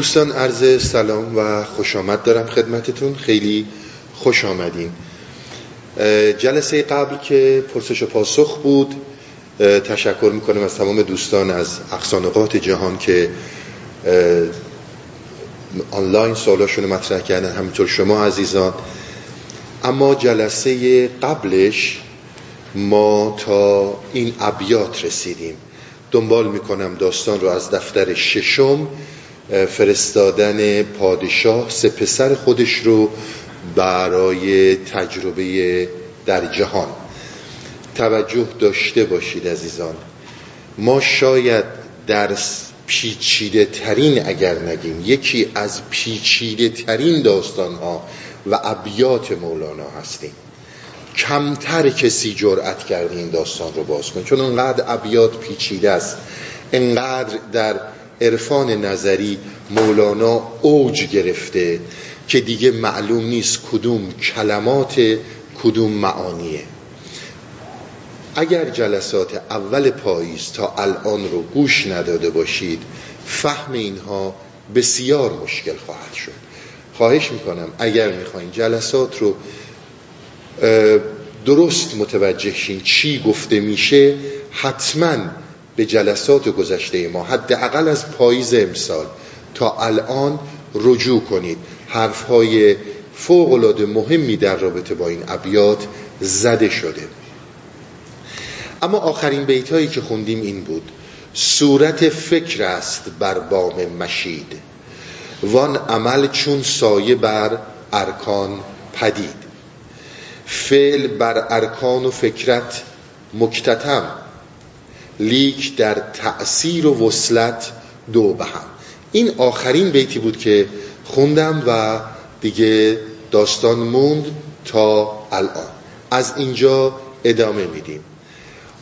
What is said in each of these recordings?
دوستان عرض سلام و خوش آمد دارم خدمتتون. خیلی خوش آمدین. جلسه قبل که پرسش و پاسخ بود تشکر می‌کنم از تمام دوستان از اقصانقات جهان که آنلاین سوالاشون مطرح کردن همینطور شما عزیزان. اما جلسه قبلش ما تا این ابیات رسیدیم. دنبال می‌کنم داستان رو از دفتر ششم فرستادن پادشاه سه پسر خودش رو برای تجربه در جهان. توجه داشته باشید عزیزان. ما شاید در پیچیده ترین اگر نگیم یکی از پیچیده ترین داستان ها و ابیات مولانا هستیم. کمتر کسی جرأت کرده این داستان رو باز کنه چون انقدر ابیات پیچیده است. انقدر در عرفان نظری مولانا اوج گرفته که دیگه معلوم نیست کدوم کلمات کدوم معانیه. اگر جلسات اول پاییز تا الان رو گوش نداده باشید فهم اینها بسیار مشکل خواهد شد. خواهش می‌کنم اگر می‌خواین جلسات رو درست متوجه شین چی گفته میشه حتما به جلسات گذشته ما حداقل از پاییز امسال تا الان رجوع کنید. حرفهای فوق العاده مهمی در رابطه با این ابیات زده شده. اما آخرین بیت هایی که خوندیم این بود. صورت فکر است بر بام مشید. وان عمل چون سایه بر ارکان پدید. فعل بر ارکان و فکرت مکتتم. لیک در تأثیر و وصلت دو به هم. این آخرین بیتی بود که خوندم و دیگه داستان موند تا الان. از اینجا ادامه میدیم.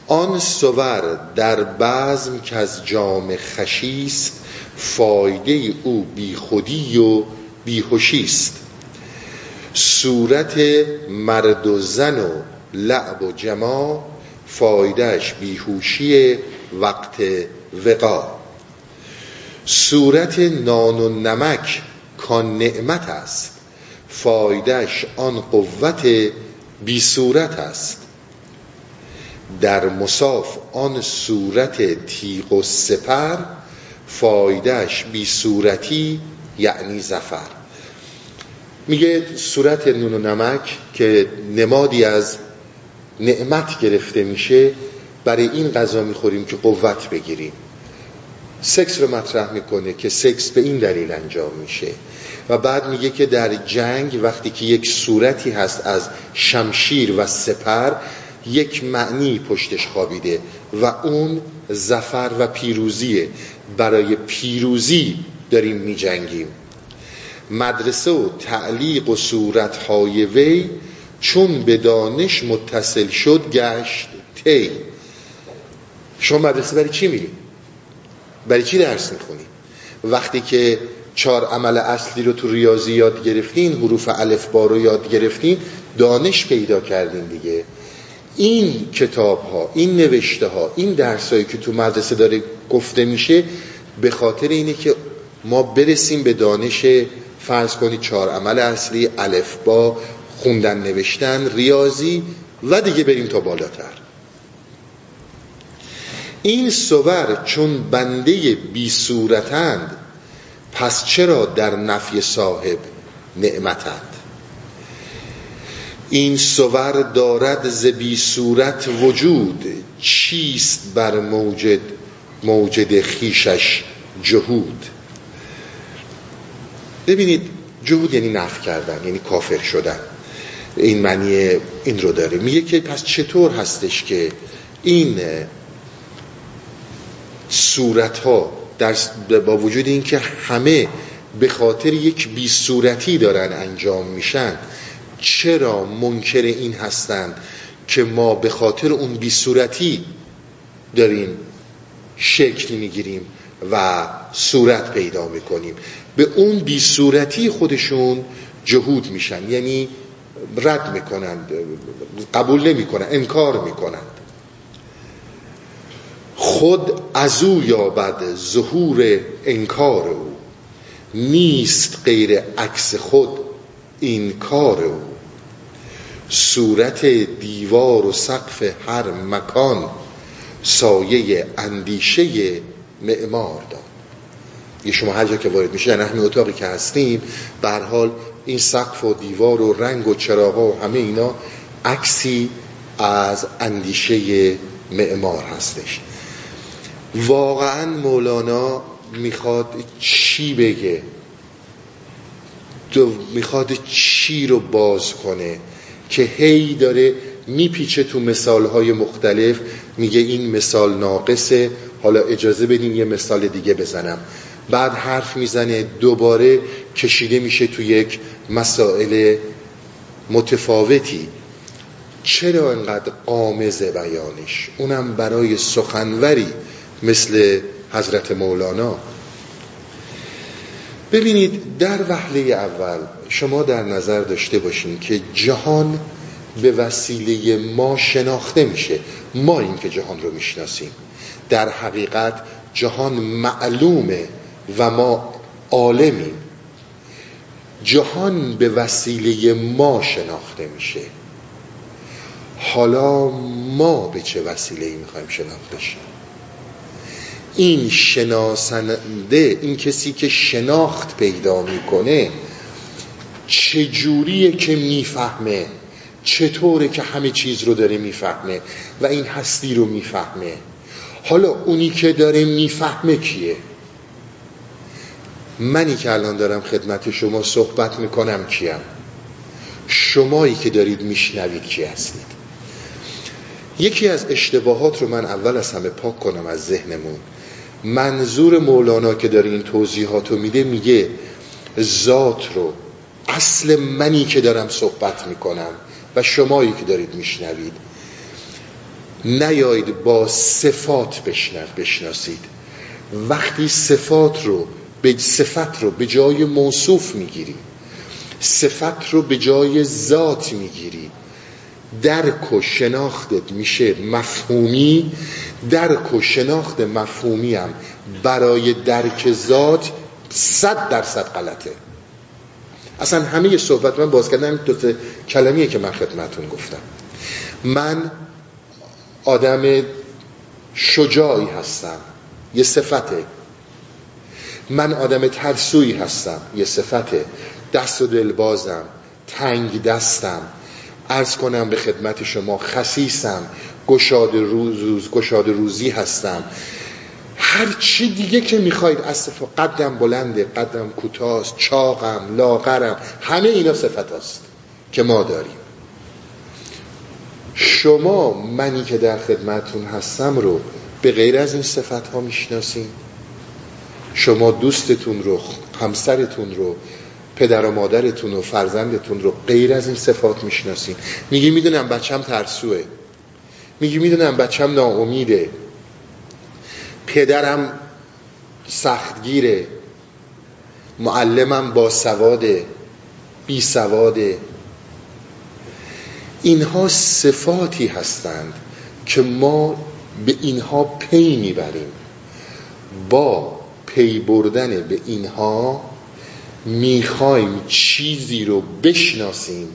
آن سور در بزم که از جام خشیست فایده او بی خودی و بیهوشیست صورت مرد و زن و لعب و جما فایدهش بیهوشی وقت وقا صورت نان و نمک کان نعمت است. فایدهش آن قوت بی صورت است. در مصاف آن صورت تیغ و سپر فایدهش بی صورتی یعنی زفر میگه صورت نون و نمک که نمادی از نعمت گرفته میشه برای این غذا می‌خوریم که قوت بگیریم. سکس رو مطرح می‌کنه که سکس به این دلیل انجام میشه. و بعد میگه که در جنگ وقتی که یک صورتی هست از شمشیر و سپر یک معنی پشتش خوابیده و اون زفر و پیروزیه. برای پیروزی داریم میجنگیم. مدرسه و تعلیق و صورتهای وی چون به دانش متصل شد گشت تی شما مدرسه برای چی میری؟ برای چی درس می‌خونی؟ وقتی که چهار عمل اصلی رو تو ریاضی یاد گرفتین حروف الف با رو یاد گرفتین دانش پیدا کردین دیگه این کتاب ها این نوشته ها این درس هایی که تو مدرسه داره گفته میشه به خاطر اینه که ما برسیم به دانش فرض کنید چهار عمل اصلی الف با خوندن نوشتن ریاضی و دیگه بریم تا بالاتر. این سور چون بنده بی صورتند پس چرا در نفی صاحب نعمتند؟ این سور دارد ز بی صورت وجود چیست بر موجد موجد خیشش جهود؟ ببینید جهود یعنی نف کردن یعنی کافر شدن. این معنی این رو داره. میگه که پس چطور هستش که این صورت ها در با وجود اینکه همه به خاطر یک بی صورتی دارن انجام میشن چرا منکر این هستند که ما به خاطر اون بی صورتی داریم شکل می‌گیریم و صورت پیدا می‌کنیم؟ به اون بی صورتی خودشون جهود میشن. یعنی رد می‌کنند قبول نمی‌کنند انکار می‌کنند. خود از او یابد ظهور انکار او. نیست غیر عکس خود این کار او. صورت دیوار و سقف هر مکان سایه اندیشه معمار داد. یه شما هر جا که وارد میشه در همین اتاقی که هستیم به حال این سقف و دیوار و رنگ و چراغ و همه اینا عکسی از اندیشه معمار هستش. واقعا مولانا می‌خواد چی بگه؟ می‌خواد چی رو باز کنه که هی داره میپیچه تو مثالهای مختلف میگه این مثال ناقصه حالا اجازه بدین یه مثال دیگه بزنم. بعد حرف می‌زنه دوباره کشیده میشه تو یک مسائل متفاوتی. چرا انقدر قامزه بیانش؟ اونم برای سخنوری مثل حضرت مولانا. ببینید در وحله اول شما در نظر داشته باشین که جهان به وسیله ما شناخته میشه. ما این که جهان رو می‌شناسیم. در حقیقت جهان معلومه و ما عالمیم. جهان به وسیله ما شناخته میشه. حالا ما به چه وسیله ای می‌خوایم شناخته شیم؟ این شناسنده این کسی که شناخت پیدا می‌کنه چجوریه که می‌فهمه؟ چطوره که همه چیز رو داره می‌فهمه و این هستی رو می‌فهمه؟ حالا اونی که داره می‌فهمه کیه؟ منی که الان دارم خدمت شما صحبت می‌کنم کیم؟ شمایی که دارید میشنوید کی هستید؟ یکی از اشتباهات رو من اول از همه پاک کنم از ذهنمون. منظور مولانا که داره این توضیحات رو میده میگه ذات رو اصل منی که دارم صحبت می‌کنم و شمایی که دارید میشنوید نیایید با صفات بشناسید. وقتی صفات رو به صفت رو به جای موصوف می‌گیری. صفت رو به جای ذات می‌گیری. درک و شناختت میشه مفهومی. درک و شناخت مفهومی هم برای درک ذات صد درصد غلطه. اصلا همه صحبت من باز کردم دو کلمیه که من خدمتون گفتم. من آدم شجاعی هستم. یه صفته. من آدم ترسویی هستم یه صفته دست و دل بازم تنگ دستم. ارز کنم به خدمت شما خسیسم گشاد روز گشاد روزی هستم. هر چی دیگه که می‌خواید از قدم بلنده قدم کوتاست چاقم لاغرم همه اینا صفت است که ما داریم. شما منی که در خدمتون هستم رو به غیر از این صفت ها می‌شناسین؟ شما دوستتون رو همسرتون رو پدر و مادرتون و فرزندتون رو غیر از این صفات می‌شناسین. میگی می‌دونم بچم ترسوه. میگی می‌دونم بچم ناامیده. پدرم سختگیره. معلمم با سواده بی سواده. اینها صفاتی هستند که ما به اینها پی می‌بریم. با پی بردن به اینها می‌خوایم چیزی رو بشناسیم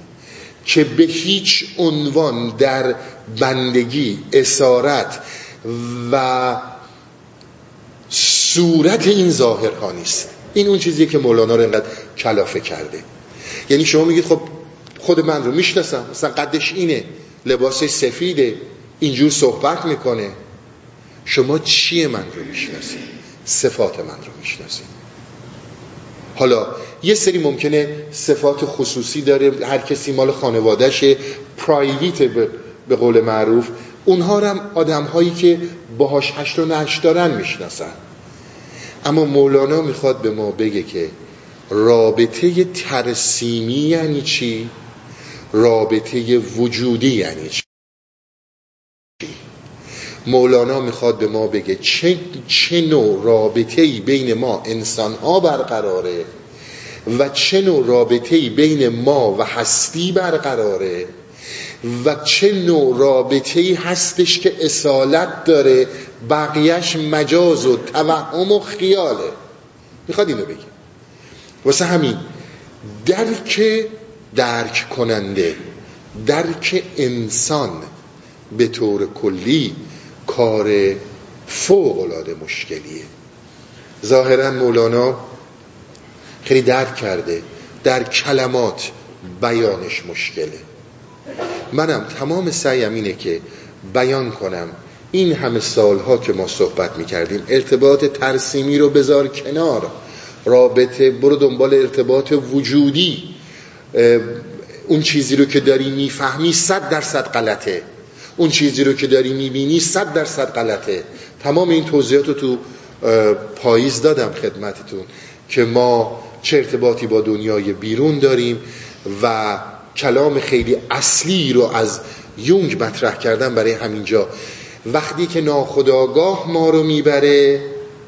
که به هیچ عنوان در بندگی اسارت و صورت این ظاهرها نیست. این اون چیزی که مولانا رو اینقدر کلافه کرده. یعنی شما میگید خب خود من رو می‌شناسم مثلا قدش اینه لباس سفیده اینجور صحبت می‌کنه. شما چیه من رو می‌شناسید؟ صفات من رو می‌شناسید حالا یه سری ممکنه صفات خصوصی داره هر کسی مال خانوادهشه پرایویت به قول معروف اونها هم آدم هایی که باهاش هشت و نشت دارن می‌شناسن اما مولانا می‌خواد به ما بگه که رابطه ترسیمی یعنی چی؟ رابطه وجودی یعنی چی؟ مولانا می‌خواد به ما بگه چه, چه نوع رابطه بین ما انسان ها برقراره و چه نوع رابطه بین ما و هستی برقراره و چه نوع رابطه هستش که اصالت داره بقیهش مجاز و توهم و خیاله. می‌خواد اینو بگه. واسه همین درک درک کننده درک انسان به طور کلی کار فوق العاده مشکلیه. ظاهرا مولانا خیلی درک کرده در کلمات بیانش مشکله. منم تمام سعیم اینه که بیان کنم این همه سالها که ما صحبت می‌کردیم ارتباط ترسیمی رو بذار کنار. رابطه برو دنبال ارتباط وجودی. اون چیزی رو که داری می‌فهمی صد درصد غلطه. اون چیزی رو که داری می‌بینی صد درصد غلطه. تمام این توضیحات رو تو پاییز دادم خدمتتون که ما چه ارتباطی با دنیای بیرون داریم و کلام خیلی اصلی رو از یونگ مطرح کردن برای همینجا. وقتی که ناخداگاه ما رو می‌بره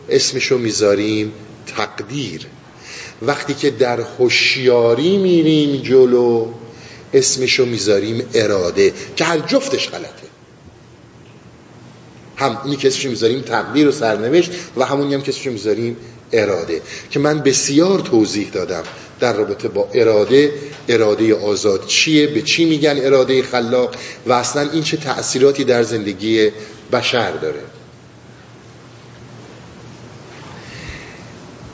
اسمشو می‌ذاریم تقدیر. وقتی که در هوشیاری میریم جلو اسمشو می‌ذاریم اراده که هر جفتش غلطه. هم اونی که اسمشو می‌ذاریم تقدیر و سرنوشت و همونی هم که می‌ذاریم اراده. که من بسیار توضیح دادم در رابطه با اراده اراده آزاد چیه به چی میگن اراده خلاق و اصلا این چه تأثیراتی در زندگی بشر داره.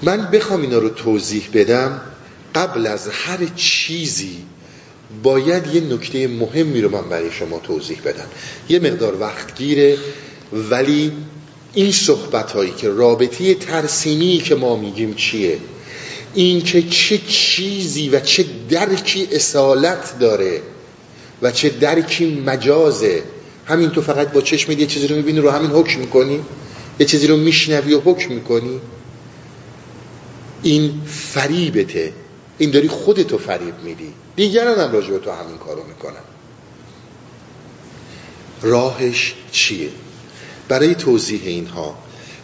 من بخوام اینا رو توضیح بدم قبل از هر چیزی باید یه نکته مهمی رو من برای شما توضیح بدم. یه مقدار وقت گیره ولی این صحبت هایی که رابطه ترسیمی که ما میگیم چیه؟ این که چه چیزی و چه درکی اصالت داره و چه درکی مجازه. همین تو فقط با چشم یه چیزی رو می‌بینی رو همین حکم می‌کنی. یه چیزی رو میشنوی و حکم می‌کنی. این فریبته. این داری خودتو فریب میدی. دیگران هم راجع تو همین کارو می‌کنن راهش چیه؟ برای توضیح اینها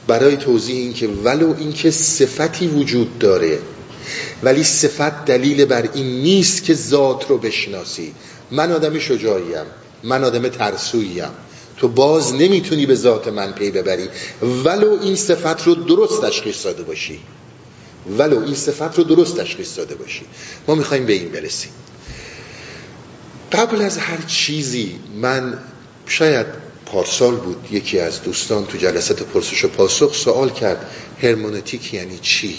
برای توضیح این که ولو اینکه صفتی وجود داره ولی صفت دلیل بر این نیست که ذات رو بشناسی. من آدم شجاعیم من آدم ترسوییم تو باز نمی‌تونی به ذات من پی ببری. ولو این صفت رو درست تشخیص داده باشی. ولو این صفت رو درست تشخیص داده باشی. ما می‌خوایم به این برسیم. قبل از هر چیزی من شاید پارسال بود یکی از دوستان تو جلسات پرسش و پاسخ سوال کرد هرمونتیک یعنی چی؟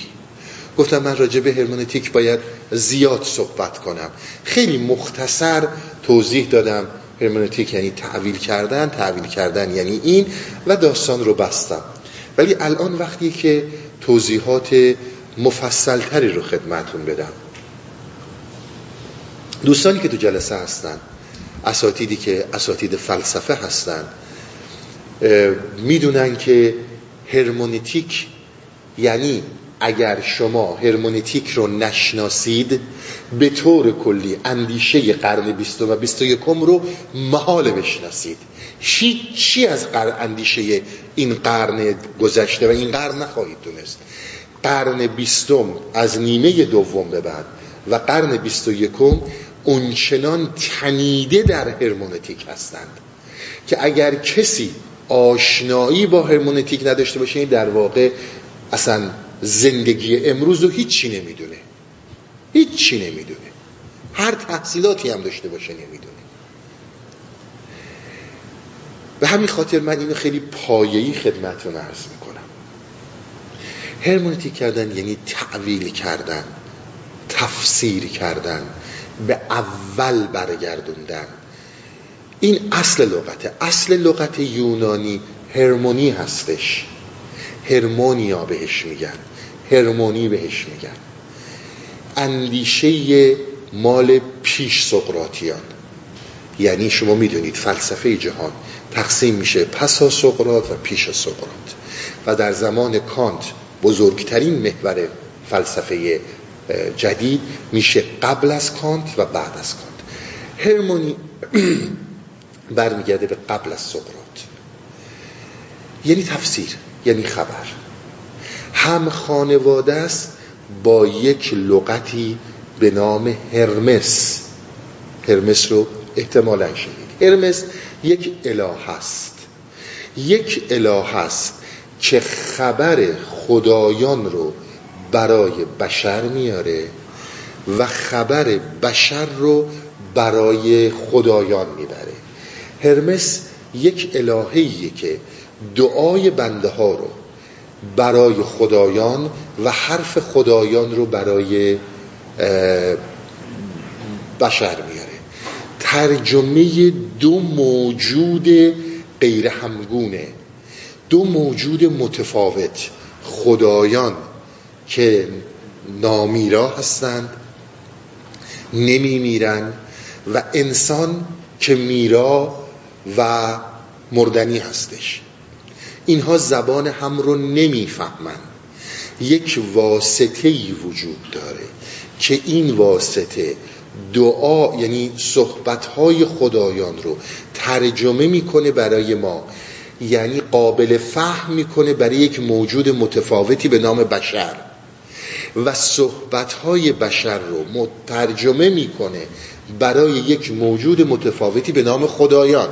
گفتم من راجع به هرمونتیک باید زیاد صحبت کنم. خیلی مختصر توضیح دادم هرمونتیک یعنی تعویل کردن تعویل کردن یعنی این و داستان رو بستم. ولی الان وقتی که توضیحات مفصلتری رو خدمتون بدم. دوستانی که تو جلسه هستن اساتیدی که اساتید فلسفه هستن می‌دونن که هرمونتیک یعنی اگر شما هرمونتیک رو نشناسید به طور کلی اندیشه قرن بیست و بیست و یکم رو محال بشناسید. چی از قرن اندیشه این قرن گذشته و این قرن نخواهید دونست؟ قرن بیستم از نیمه دوم به بعد و قرن بیست و یکم اونچنان تنیده در هرمونتیک هستند که اگر کسی آشنایی با هرمونتیک نداشته باشه در واقع اصلا زندگی امروز رو هیچی نمی‌دونه. هیچی نمی‌دونه. هر تحصیلاتی هم داشته باشه نمی‌دونه. به همین خاطر من اینو خیلی پایه‌ای خدمتتون عرض هرمونتیک کردن یعنی تعویل کردن تفسیر کردن به اول برگردوندن. این اصل لغته. اصل لغت یونانی هرمونی هستش. هرمونیا بهش میگن. هرمونی بهش میگن. اندیشه مال پیش سقراتیان یعنی شما می‌دونید فلسفه جهان تقسیم میشه پسا سقرات و پیش سقرات و در زمان کانت بزرگترین محور فلسفه جدید میشه قبل از کانت و بعد از کانت. هرمونی برمیگرده به قبل از سقرات یعنی تفسیر یعنی خبر. هم خانواده است با یک لغتی به نام هرمس. هرمس رو احتمالا شدید هرمس یک اله است. یک اله است که خبر خدایان رو برای بشر میاره و خبر بشر رو برای خدایان می‌بره. هرمس یک الههیه که دعای بنده ها رو برای خدایان و حرف خدایان رو برای بشر میاره. ترجمه دو موجود غیر همگونه دو موجود متفاوت خدایان که نامیرا هستند نمی میرن و انسان که میرا و مردنی هستش. اینها زبان هم رو نمی‌فهمند یک واسطه ای وجود داره که این واسطه دعا یعنی صحبتهای خدایان رو ترجمه می‌کنه برای ما. یعنی قابل فهم می‌کنه برای یک موجود متفاوتی به نام بشر. و صحبتهای بشر رو مترجمه می‌کنه برای یک موجود متفاوتی به نام خدایان.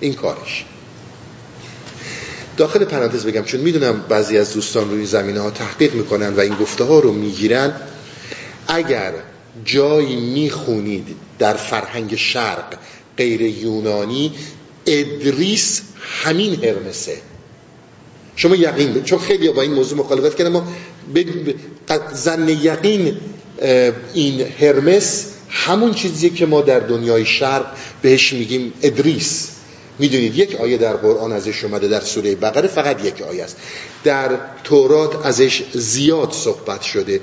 این کارش. داخل پرانتز بگم چون می‌دونم بعضی از دوستان روی زمینه ها تحقیق می‌کنن و این گفته ها رو می‌گیرن اگر جایی می‌خونید در فرهنگ شرق غیر یونانی ادریس همین هرمسه شما یقین چون خیلی با این موضوع مخالفت کردن ما زن یقین این هرمس همون چیزیه که ما در دنیای شرق بهش میگیم ادریس. می‌دونید یک آیه در قرآن ازش اومده در سوره بقره فقط یک آیه است. در تورات ازش زیاد صحبت شده.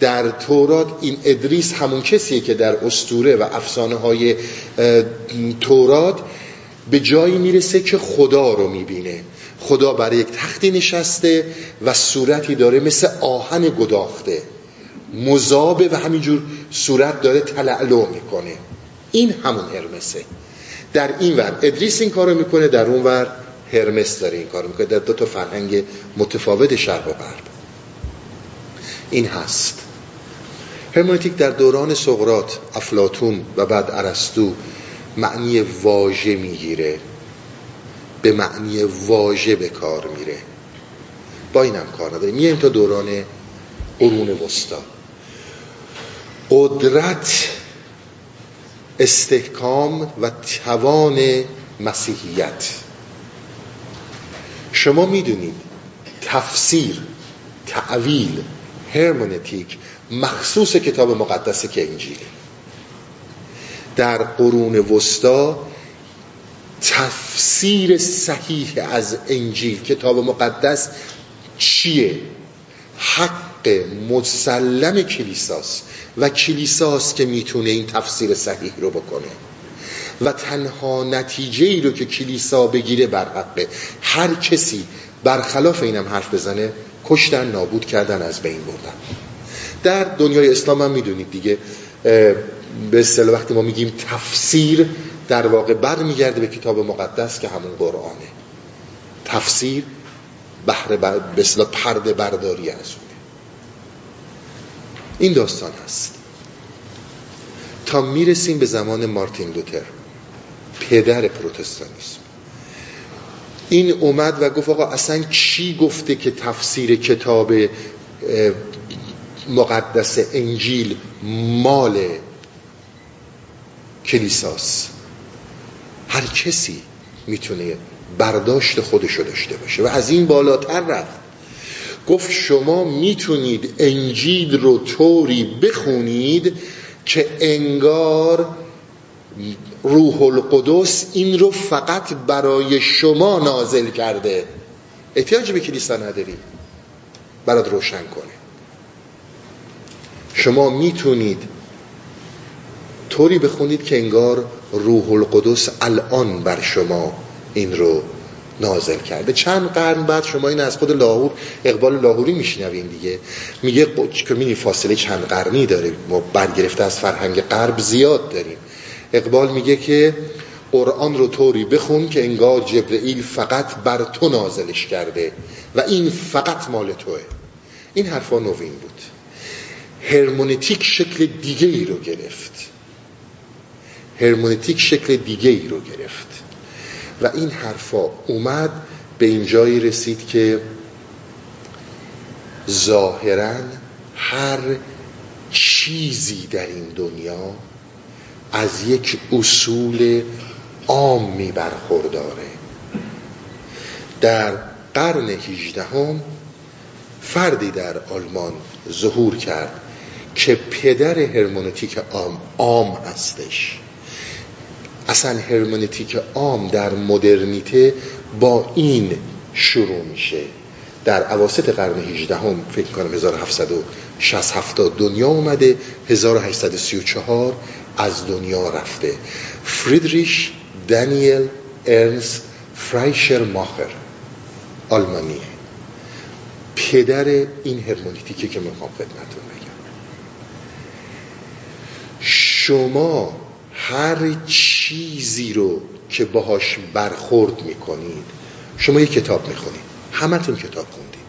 در تورات این ادریس همون کسیه که در استوره و افسانه های تورات به جایی می‌رسه که خدا رو می‌بینه. خدا برای یک تختی نشسته و صورتی داره مثل آهن گداخته. مذابه و همینجور صورت داره تلعلو می‌کنه. این همون هرمسه. در این ور ادریس این کارو می‌کنه در اون ور هرمس داره این کارو می‌کنه. در دو تا فرهنگ متفاوت شرق و غرب. این هست. هرمونتیک در دوران سقرات افلاتون و بعد ارسطو معنی واژه می‌گیره. به معنی واژه به کار میره. با اینم کار نداره میایم تا دوران قرون وسطا. قدرت استحکام و توان مسیحیت. شما می‌دونید تفسیر تعویل هرمونتیک مخصوص کتاب مقدس که انجیله در قرون وسطا تفسیر صحیح از انجیل کتاب مقدس چیه؟ حق مسلم کلیساست و کلیساست که می‌تونه این تفسیر صحیح رو بکنه. و تنها نتیجه ای رو که کلیسا بگیره بر حقه هر کسی برخلاف اینم حرف بزنه کشتن نابود کردن از بین بردن. در دنیای اسلام هم می‌دونید دیگه به اصطلاح وقتی ما میگیم تفسیر در واقع برمیگرده به کتاب مقدس که همون قرآنه. تفسیر بهره بر... به اصطلاح پرده برداری از اونه این داستان هست. تا می‌رسیم به زمان مارتین لوتر پدر پروتستانیسم. این اومد و گفت آقا اصلا چی گفته که تفسیر کتاب مقدس انجیل مال کلیساس. هر کسی می‌تونه برداشت خودشو داشته باشه و از این بالاتر رفت. گفت شما می‌تونید انجیل رو طوری بخونید که انگار روح القدس این رو فقط برای شما نازل کرده. احتیاج به کلیسا نداری. برات روشن کنه. شما می‌تونید طوری بخونید که انگار روح القدس الان بر شما این رو نازل کرده. چند قرن بعد شما این از خود لاهور اقبال لاهوری میشنوین دیگه. میگه که می‌دونی فاصله چند قرنی داره. ما برگرفته از فرهنگ غرب زیاد داریم. اقبال میگه که قرآن رو طوری بخون که انگار جبرئیل فقط بر تو نازلش کرده و این فقط مال توه. این حرفا نوین بود. هرمونتیک شکل دیگه ای رو گرفت. هرمونتیک شکل دیگه ای رو گرفت. و این حرفا اومد به این جایی رسید که ظاهرا هر چیزی در این دنیا از یک اصول عامی برخورداره. در قرن هیجدهم فردی در آلمان ظهور کرد که پدر هرمونتیک عام عام هستش. اصلا هرمونتیک عام در مدرنیته با این شروع میشه. در عواسط قرن 18 هم فکر کنم 1760 دنیا اومده 1834 از دنیا رفته. فریدریش دانیل ارنس فرایشر ماخر آلمانیه پدر این هرمونیتیکه که می‌خوام خدمتتون بگم. شما هر چیزی رو که باهاش برخورد می‌کنید. شما یه کتاب می‌خونید. همتون کتاب خوندید.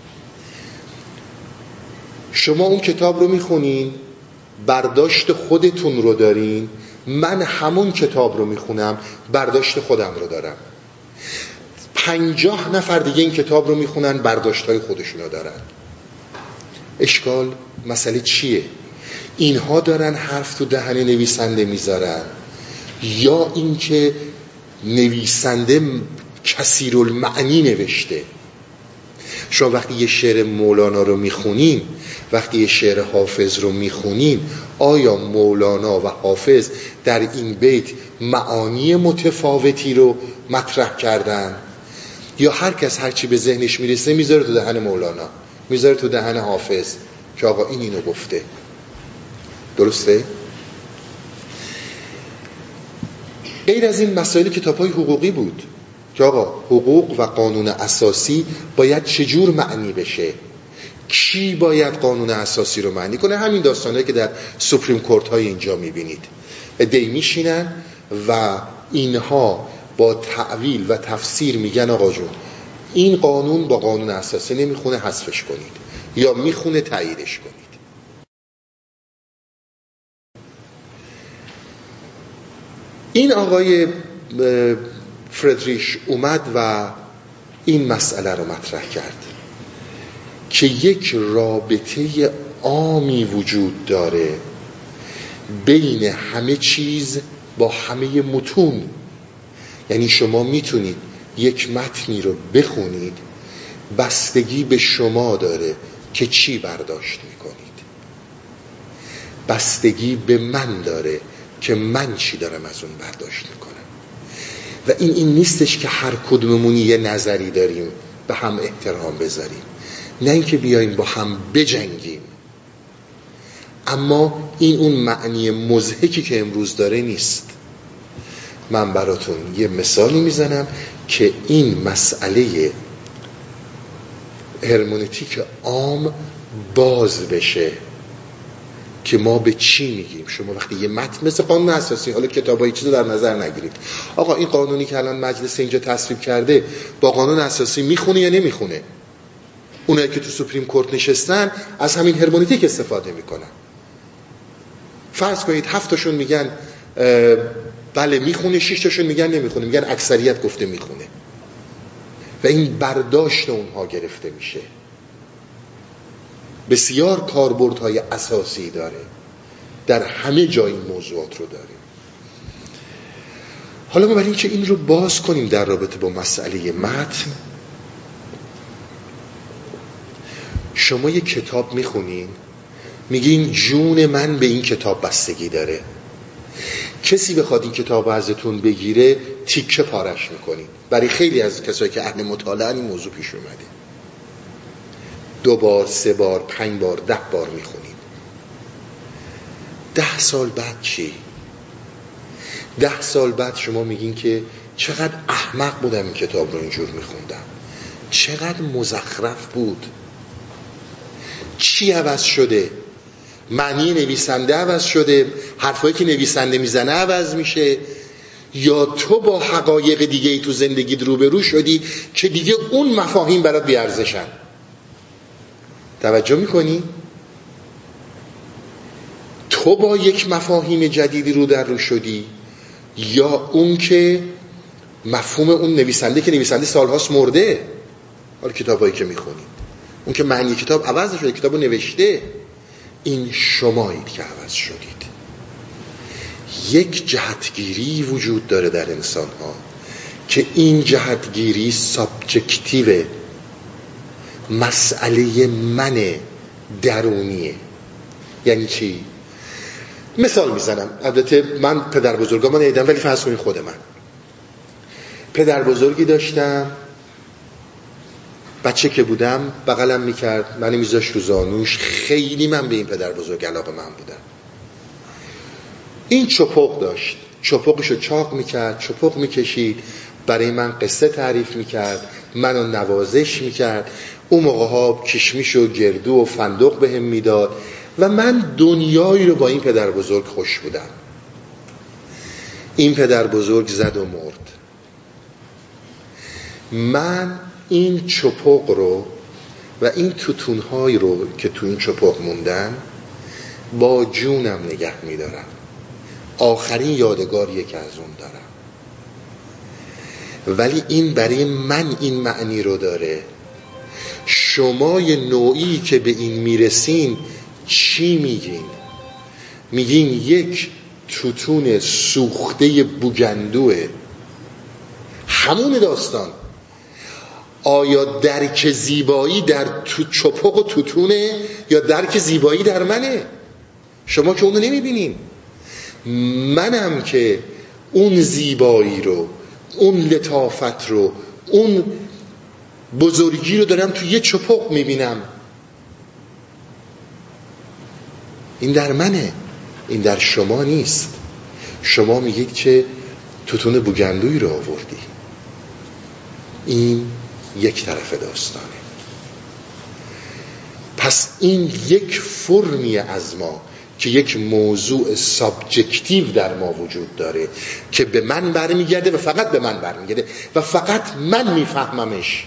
شما اون کتاب رو می‌خونین برداشت خودتون رو دارین. من همون کتاب رو می‌خونم برداشت خودم رو دارم. پنجاه نفر دیگه این کتاب رو می‌خونن برداشت های خودشون رو دارن. اشکال مسئله چیه؟ اینها دارن حرف تو دهن نویسنده می‌ذارن. یا اینکه نویسنده کثیر المعنی نوشته. شما وقتی یه شعر مولانا رو می‌خونین وقتی یه شعر حافظ رو می‌خونین آیا مولانا و حافظ در این بیت معانی متفاوتی رو مطرح کردن؟ یا هر کس هرچی به ذهنش می‌رسه می‌ذاره تو دهن مولانا می‌ذاره تو دهن حافظ که آقا این اینو گفته. درسته؟ غیر از این مسائل کتاب های حقوقی بود که آقا حقوق و قانون اساسی باید چجور معنی بشه؟ کی باید قانون اساسی رو معنی کنه؟ همین داستانه که در سپریم کورت های اینجا می‌بینید. دی میشینن و اینها با تعویل و تفسیر میگن آقا جون این قانون با قانون اساسی نمی‌خونه حذفش کنید. یا می‌خونه تاییدش کنید. این آقای فردریش اومد و این مسئله رو مطرح کرد که یک رابطه عامی وجود داره بین همه چیز با همه متون. یعنی شما می‌تونید یک متنی رو بخونید بستگی به شما داره که چی برداشت می‌کنید. بستگی به من داره که من چی دارم از اون برداشت می‌کنم. و این این نیستش که هر کدوممون یه نظری داریم به هم احترام بذاریم. نه اینکه بیایم با هم بجنگیم. اما این اون معنی مزهکی که امروز داره نیست. من براتون یه مثالی می‌زنم که این مسئله هرمونتیک عام باز بشه. که ما به چی میگیم؟ شما وقتی یه متن مثل قانون اساسی حالا کتابای چیزو در نظر نگیرید. آقا این قانونی که الان مجلس اینجا تصویب کرده با قانون اساسی می‌خونه یا نمی‌خونه؟ اونایی که تو سوپریم کورت نشستن از همین هرمونیتیک استفاده می‌کنن. فرض کنید هفتاشون میگن بله می‌خونه شیشتاشون میگن نمی‌خونه. میگن اکثریت گفته می‌خونه. و این برداشت اونها گرفته میشه. بسیار کاربردهای اساسی داره. در همه جای این موضوعات رو داریم. حالا ما برای اینکه این رو باز کنیم در رابطه با مسئله متن شما یه کتاب می‌خونین میگین جون من به این کتاب بستگی داره. کسی بخواد این کتاب ازتون بگیره تیکه پارش می‌کنین. برای خیلی از کسایی که اهل مطالعه این موضوع پیش اومده. دو بار سه بار پنج بار ده بار می‌خونید. ده سال بعد چی؟ ده سال بعد شما میگین که چقدر احمق بودم این کتاب رو اینجور میخوندم. چقدر مزخرف بود. چی عوض شده؟ معنی نویسنده عوض شده؟ حرفایی که نویسنده می‌زنه عوض میشه؟ یا تو با حقایق دیگه ای تو زندگی روبرو شدی که دیگه اون مفاهیم برات بیارزشن؟ توجه می‌کنی؟ تو با یک مفاهیم جدیدی رو در رو شدی یا اون که مفهوم اون نویسنده که نویسنده سالهاست مرده؟ حالا کتابایی که می‌خونی. اون که معنی کتاب عوض شده کتابو نوشته. این شمایید که عوض شدید. یک جهتگیری وجود داره در انسان ها که این جهتگیری سابجکتیو مسئله من درونیه. یعنی چی؟ مثال می‌زنم. البته من پدر بزرگا نیدم ولی فرض کنید خود من. پدر بزرگی داشتم بچه که بودم بغلم می‌کرد منو میذاش رو زانوش. خیلی من به این پدر بزرگ علاقه من بودم. این چپق داشت. چپقش چاق می‌کرد چپق می‌کشید. برای من قصه تعریف می‌کرد. منو نوازش می‌کرد. اون موقع ها کشمیش و گردو و فندق بهم می‌داد و من دنیایی رو با این پدر بزرگ خوش بودم. این پدر بزرگ زد و مرد. من این چپق رو و این توتونهایی رو که تو این چپق موندن با جونم نگه میدارم. آخرین یادگاریه که از اون دارم. ولی این برای من این معنی رو داره شما یه نوعی که به این می‌رسین چی میگین؟ میگین یک توتون سوخته بوگندوه. همون داستان. آیا درک زیبایی در تو چپق و توتونه یا درک زیبایی در منه؟ شما که اونو نمی‌بینین. منم که اون زیبایی رو اون لطافت رو اون بزرگی رو دارم تو یه چپق می‌بینم. این در منه. این در شما نیست. شما میگید که توتون بوگندوی رو آوردی. این یک طرف داستانه. پس این یک فرمی از ما که یک موضوع سابجکتیو در ما وجود داره که به من برمیگرده و فقط به من برمیگرده و فقط من میفهممش.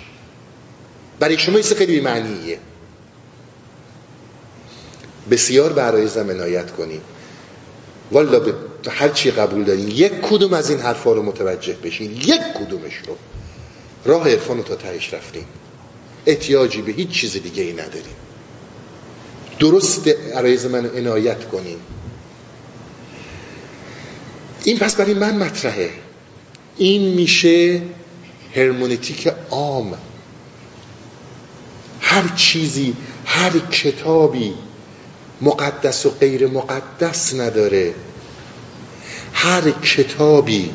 برای شما ایسه خیلی معنیه بسیار برای عنایت کنیم. والا به هر چی قبول دارین یک کدوم از این حرفا رو متوجه بشین. یک کدومش رو. راه عرفان رو تا تهش رفتیم احتیاجی به هیچ چیز دیگه ای نداریم درست عرایز من عنایت کنیم این پس برای من مطرحه. این میشه هرمونتیک عام. هر چیزی هر کتابی مقدس و غیر مقدس نداره. هر کتابی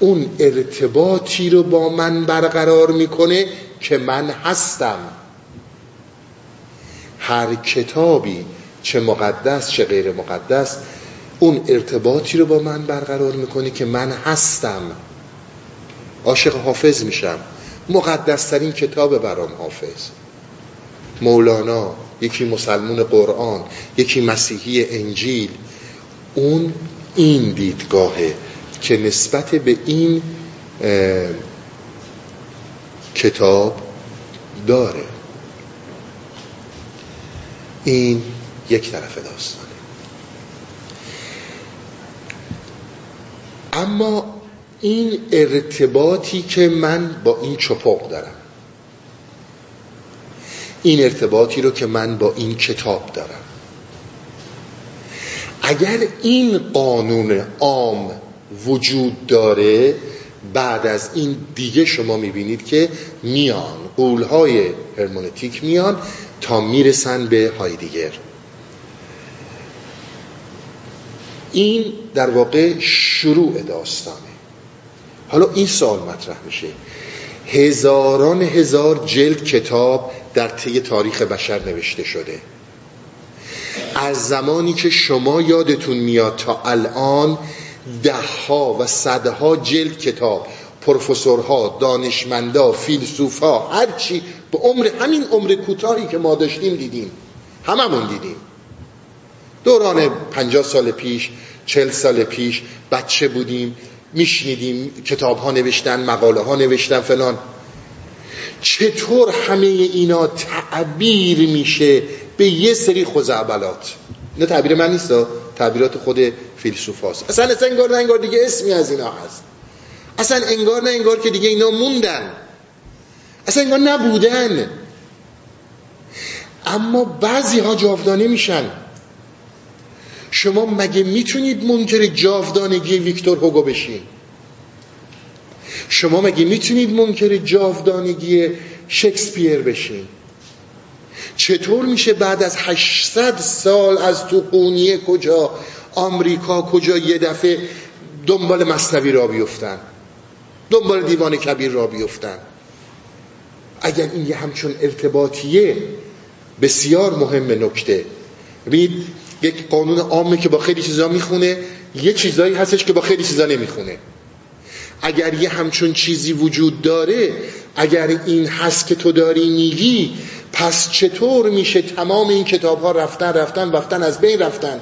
اون ارتباطی رو با من برقرار می‌کنه که من هستم. هر کتابی چه مقدس چه غیر مقدس اون ارتباطی رو با من برقرار می‌کنه که من هستم. عاشق حافظ میشم. مقدسترین کتاب برام حافظ. مولانا یکی مسلمون قرآن یکی مسیحی انجیل اون این دیدگاهه که نسبت به این کتاب داره. این یک طرف داستانه. اما این ارتباطی که من با این چپاق دارم این ارتباطی رو که من با این کتاب دارم. اگر این قانون عام وجود داره بعد از این دیگه شما می‌بینید که میان قولهای هرمونتیک میان تا می‌رسن به هایدیگر این در واقع شروع داستانه. حالا این سال مطرح میشه. هزاران هزار جلد کتاب در طی تاریخ بشر نوشته شده. از زمانی که شما یادتون میاد تا الان دهها و صدها جلد کتاب پروفسورها دانشمندا فیلسوفا هرچی به عمر همین عمر کوتاهی که ما داشتیم دیدیم. هممون دیدیم. دوران پنجاه سال پیش چل سال پیش بچه بودیم میشنیدیم کتاب ها نوشتن مقاله ها نوشتن فلان. چطور همه اینا تعبیر میشه به یه سری خزعبلات؟ نه تعبیر من نیست تعبیرات خود فیلسوف هاست اصلا اصلا انگار نه انگار دیگه اسمی از اینا هست. اصلا انگار نه انگار که دیگه اینا موندن. اصلا انگار نبودن. اما بعضی ها جاودانه میشن. شما مگه می‌تونید منکر جاودانگی ویکتور هوگو بشین؟ شما مگه می‌تونید منکر جاودانگی شکسپیر بشین؟ چطور میشه بعد از 800 سال از تو قونیه کجا آمریکا کجا یه دفعه دنبال مصنوی را بیفتن؟ دنبال دیوان کبیر را بیفتن؟ اگر این یه همچون ارتباطیه بسیار مهم نکته. ببینید یک قانون عامه که با خیلی چیزا می‌خونه یه چیزایی هستش که با خیلی چیزا نمی‌خونه. اگر یه همچون چیزی وجود داره اگر این هست که تو داری میگی پس چطور میشه تمام این کتاب ها رفتن رفتن رفتن از بین رفتن؟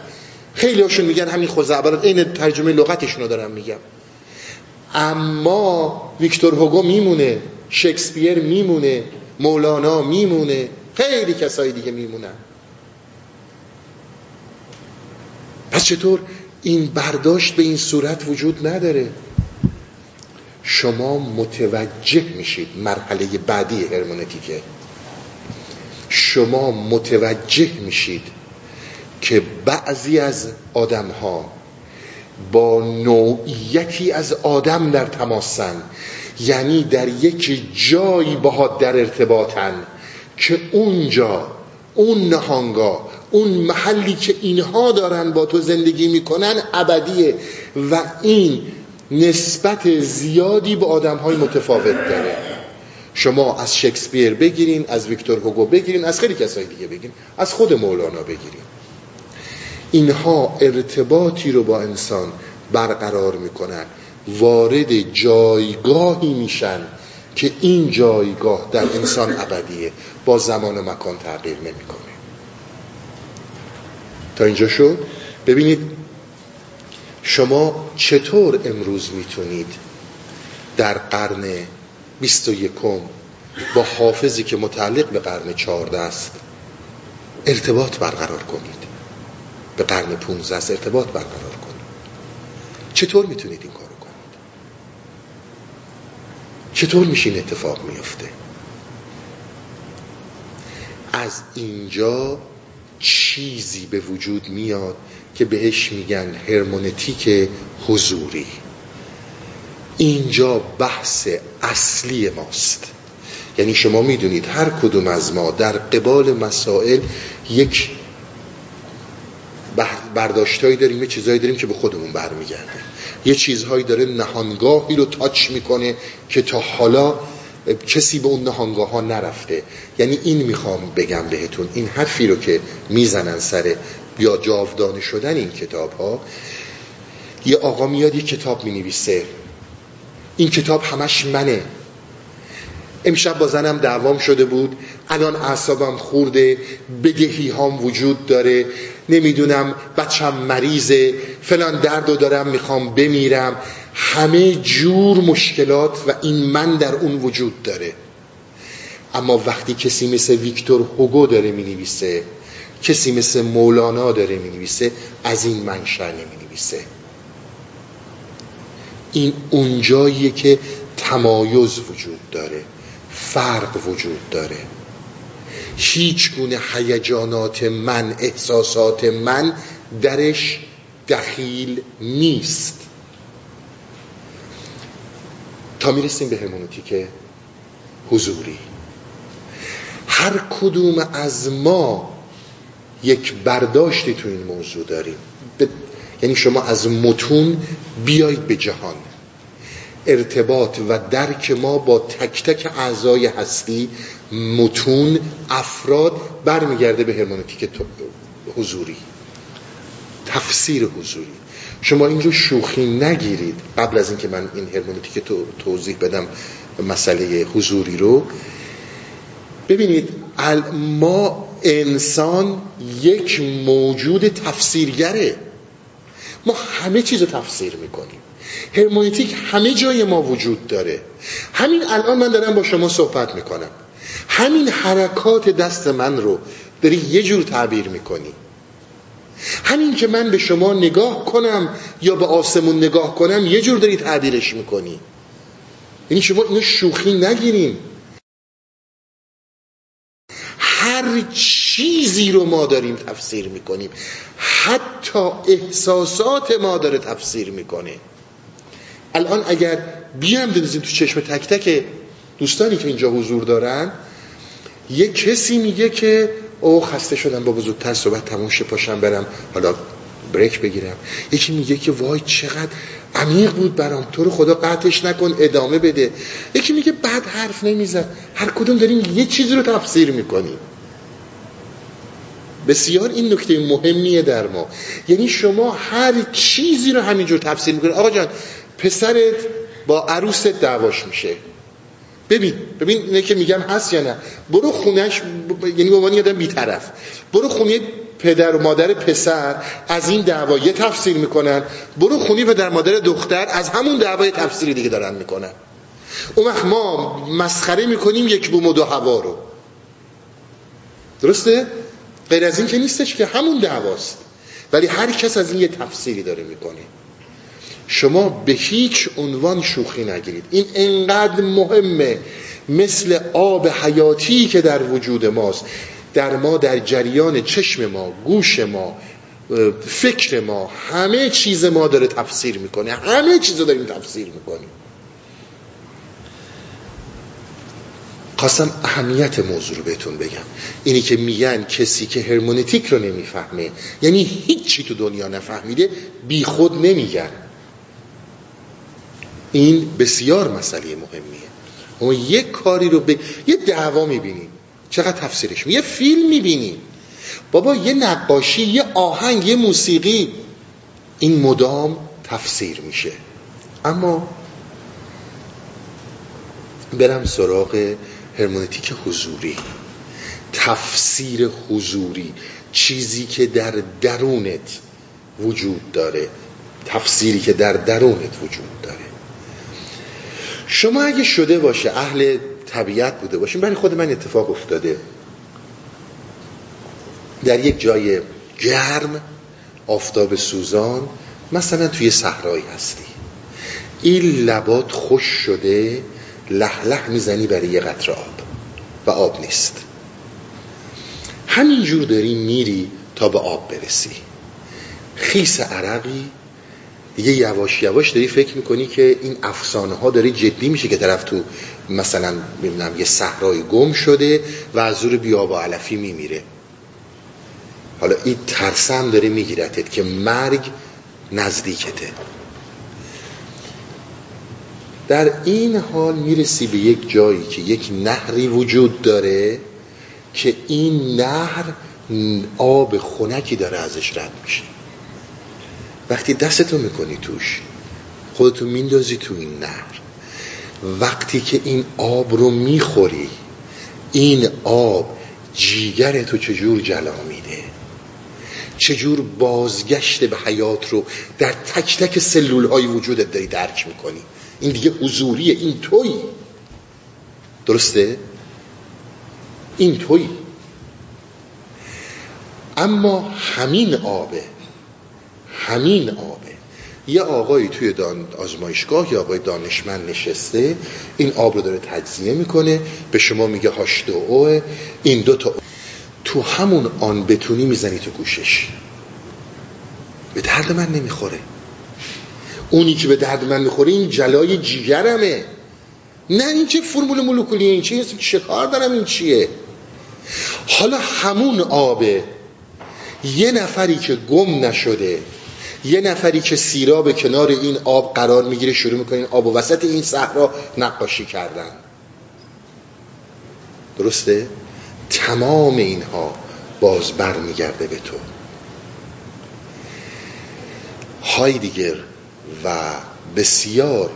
خیلی هاشون میگن همین خزعبلات این ترجمه لغتشون رو دارم میگم. اما ویکتور هوگو میمونه شکسپیر میمونه مولانا میمونه خیلی کسایی دیگه میمونن. پس چطور این برداشت به این صورت وجود نداره؟ شما متوجه میشید مرحله بعدی هرمونتیکه. شما متوجه میشید که بعضی از آدم ها با نوعیتی از آدم در تماسن یعنی در یک جایی باها در ارتباطن که اونجا اون نهانگاه اون محلی که اینها دارن با تو زندگی می‌کنن ابدیه. و این نسبت زیادی به آدم های متفاوت داره. شما از شکسپیر بگیرین از ویکتور هوگو بگیرین از خیلی کسای دیگه بگیرین از خود مولانا بگیرین. اینها ارتباطی رو با انسان برقرار می‌کنن. وارد جایگاهی میشن که این جایگاه در انسان ابدیه. با زمان و مکان تغییر نمی‌کنه. تا اینجا شد؟ ببینید شما چطور امروز می‌تونید در قرن بیست و یکم با حافظی که متعلق به قرن چهارده است ارتباط برقرار کنید؟ به قرن پونزده است ارتباط برقرار کنید. چطور می‌تونید این کارو کنید؟ چطور میشه این اتفاق میفته از اینجا چیزی به وجود میاد که بهش میگن هرمونتیک حضوری. اینجا بحث اصلی ماست. یعنی شما می‌دونید هر کدوم از ما در قبال مسائل یک برداشتهایی داریم یه چیزهایی داریم که به خودمون برمیگرده. یه چیزهایی داره نهانگاهی رو تاچ می‌کنه که تا حالا کسی به اون نهانگاه ها نرفته. یعنی این می‌خوام بگم بهتون. این حرفی رو که می‌زنن سر یا جاودانه شدن این کتاب ها یه آقا میاد یه کتاب می‌نویسه. این کتاب همش منه. امشب با زنم دعوام شده بود. الان اعصابم خورده بدهی هام وجود داره. نمی‌دونم بچم مریضه. فلان درد دارم می‌خوام بمیرم. همه جور مشکلات و این من در اون وجود داره. اما وقتی کسی مثل ویکتور هوگو داره می نویسه کسی مثل مولانا داره می نویسه از این منشأ نمی نویسه این اونجاییه که تمایز وجود داره فرق وجود داره. هیچ گونه هیجانات من احساسات من درش دخیل نیست. تا می‌رسیم به هرمونوتیک حضوری. هر کدوم از ما یک برداشتی تو این موضوع داریم. یعنی شما از متون بیایید به جهان. ارتباط و درک ما با تک تک اعضای هستی متون افراد برمیگرده به هرمونوتیک حضوری. تفسیر حضوری. شما اینجا شوخی نگیرید قبل از اینکه من این هرمونوتیک توضیح بدم مسئله حضوری رو. ببینید ما انسان یک موجود تفسیرگره. ما همه چیز رو تفسیر می‌کنیم. هرمونیتیک همه جای ما وجود داره. همین الان من دارم با شما صحبت می‌کنم. همین حرکات دست من رو داری یه جور تعبیر می‌کنی. همین که من به شما نگاه کنم یا به آسمون نگاه کنم یه جور داری تعبیرش می‌کنی. یعنی شما اینو شوخی نگیریم. هر چیزی رو ما داریم تفسیر می‌کنیم. حتی احساسات ما داره تفسیر می‌کنه. الان اگر بیام بنزیم تو چشم تک تک دوستانی که اینجا حضور دارن یه کسی میگه که او خسته شدم با بزرگتر صحبت تموم شه پاشم برم حالا بریک بگیرم. یکی میگه که وای چقدر عمیق بود برام تو رو خدا قطعش نکن ادامه بده. یکی میگه بعد حرف نمیزن هر کدوم داریم یه چیزی رو تفسیر می‌کنیم. بسیار این نکته مهمیه در ما. یعنی شما هر چیزی رو همینجور تفسیر می‌کنید. آقا جان پسرت با عروست دعواش میشه. ببین ببین اینه که میگم هست یا نه. برو خونش یعنی به عنوان یادم بیطرف. برو خونه پدر و مادر پسر از این دعوا یه تفسیر می‌کنن. برو خونی پدر مادر دختر از همون دعوا یه تفسیری دیگه دارن می‌کنن. اون وقت ما مسخره می‌کنیم یک بوم و دو هوا رو. درسته؟ غیر از این که نیستش که همون دعواست. ولی هر کس از این یه تفسیری داره می‌کنه. شما به هیچ عنوان شوخی نگیرید. این انقدر مهمه. مثل آب حیاتی که در وجود ماست. در ما در جریان چشم ما گوش ما فکر ما همه چیز ما داره تفسیر می‌کنه. همه چیز داریم تفسیر می‌کنیم. خواستم اهمیت موضوع رو بهتون بگم. اینی که میگن کسی که هرمونتیک رو نمی‌فهمه یعنی هیچی تو دنیا نفهمیده بی خود نمیگن. این بسیار مسئله مهمیه. اما یک کاری رو به یه دعوا می‌بینیم. چقدر تفسیرش یه فیلم می‌بینیم. بابا یه نقاشی یه آهنگ یه موسیقی. این مدام تفسیر میشه. اما برم سراغ هرمونتیک حضوری تفسیر حضوری چیزی که در درونت وجود داره تفسیری که در درونت وجود داره. شما اگه شده باشه اهل طبیعت بوده باشین برای خود من اتفاق افتاده. در یک جای گرم آفتاب سوزان مثلا توی صحرایی هستی. این لبات خوش شده لح می‌زنی برای یه قطر آب. و آب نیست. همینجور داری میری تا به آب برسی. خیس عرقی دیگه یواش یواش داری فکر می‌کنی که این افسانه ها داری جدی میشه که طرف تو مثلا ببینم یه صحرای گم شده و از زور بیاب و علفی میمیره. حالا این ترسم داره میگیرتت که مرگ نزدیکته. در این حال می‌رسی به یک جایی که یک نهری وجود داره که این نهر آب خونکی داره ازش رد میشه. وقتی دستتو می‌کنی توش خودتو میندازی تو این نهر. وقتی که این آب رو می‌خوری این آب جیگر تو چجور جلا میده؟ چجور بازگشت به حیات رو در تک تک سلول های وجودت داری درک می‌کنی؟ این دیگه حضوریه این توی درسته؟ این توی اما همین آبه همین آبه. یه آقایی توی دان آزمایشگاه یا آقای دانشمند نشسته این آب رو داره تجزیه می‌کنه به شما میگه هاش دو اوه این دو تا تو همون آن بتونی می‌زنی تو گوشش. به درد من نمی‌خوره. اونی که به درد من می‌خوره این جلای جیگرمه. نه این چه فرمول مولکولیه این چه چه کار دارم این چیه. حالا همون آبه یه نفری که گم نشده یه نفری که سیراب کنار این آب قرار می‌گیره شروع می‌کنه این آب و وسط این صحرا نقاشی کردن. درسته؟ تمام اینها باز بر میگرده به تو. هایدیگر و بسیار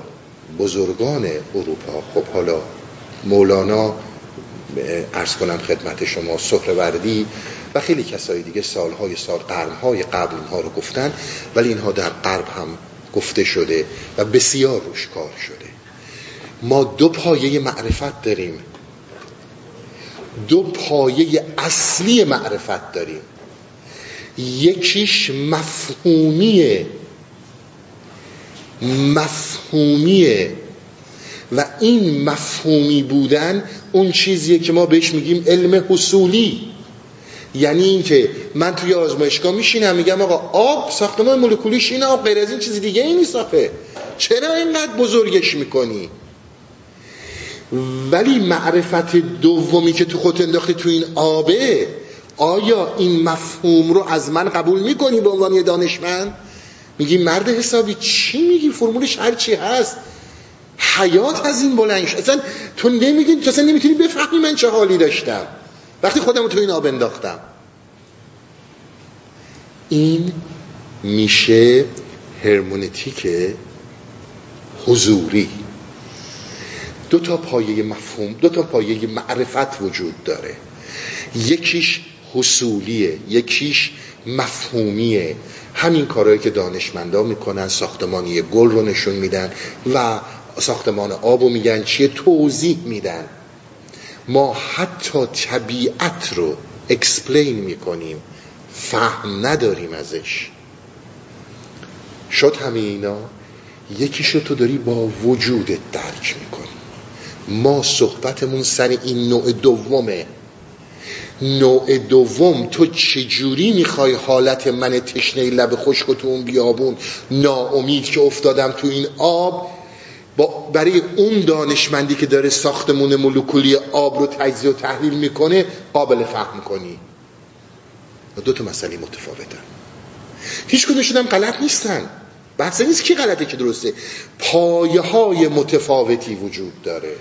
بزرگان اروپا. خب حالا مولانا ارز کنم خدمت شما سهروردی و خیلی کسای دیگه سالهای سال قرنهای قبل اینها رو گفتن ولی اینها در غرب هم گفته شده و بسیار روش کار شده. ما دو پایه معرفت داریم. دو پایه اصلی معرفت داریم. یکیش مفهومیه مفهومیه. و این مفهومی بودن اون چیزیه که ما بهش میگیم علم حصولی. یعنی اینکه من توی آزمایشگاه میشینم میگم آقا آب ساختمان مولکولیش اینه آب غیر از این چیز دیگه این نیست چرا اینقدر بزرگش می‌کنی؟ ولی معرفت دومی که تو خود انداختی تو این آبه آیا این مفهوم رو از من قبول می‌کنی به عنوان دانشمند؟ میگی مرد حسابی چی میگی؟ فرمولش هر چی هست. حیات از این بلند اصلا تو نمیگی تو اصلا نمی‌تونی بفهمی من چه حالی داشتم. وقتی خودم تو این آب انداختم. این میشه هرمونتیک حضوری. دو تا پایه مفهوم دو تا پایه معرفت وجود داره. یکیش حصولیه. یکیش مفهومیه. همین کارهایی که دانشمندا می‌کنن ساختمانی گل رو نشون میدن و ساختمان آب رو میگن چیه؟ توضیح میدن. ما حتی طبیعت رو اکسپلین می‌کنیم. فهم نداریم ازش. شد همه اینا؟ یکیشو تو داری با وجودت درک می‌کنی. ما صحبتمون سر این نوع دومه. نوع دوم تو چجوری می‌خوای حالت من تشنه لب خشک تو اون بیابون ناامید که افتادم تو این آب؟ با برای اون دانشمندی که داره ساختمون مولکولی آب رو تجزیه و تحلیل می‌کنه قابل فهم کنی. دو تا مسئله متفاوتن هیچ کدومشون هم غلط نیستن. بحث نیست کی غلطه که درسته. پایه های متفاوتی وجود داره.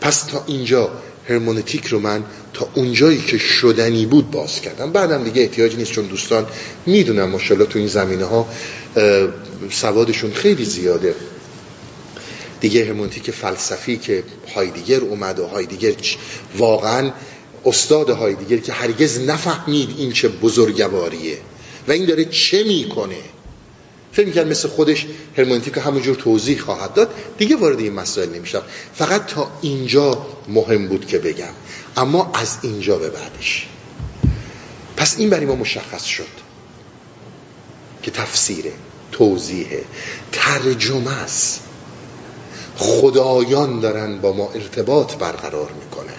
پس تا اینجا هرمونتیک رو من تا اونجایی که شدنی بود باز کردم. بعدم دیگه احتیاجی نیست چون دوستان می‌دونم ماشاءالله تو این زمینه ها سوادشون خیلی زیاده. دیگه هرمونتیک فلسفی که هایدیگر اومد و هایدیگر واقعا استاد هایدیگر که هرگز نفهمید این چه بزرگواریه و این داره چه می‌کنه. فکر می‌کرد مثل خودش هرمونتیک همونجور توضیح خواهد داد. دیگه وارد این مسائل نمیشم فقط تا اینجا مهم بود که بگم. اما از اینجا به بعدش. پس این برای ما مشخص شد که تفسیره توضیحه ترجمه است. خدایان دارن با ما ارتباط برقرار می‌کنن.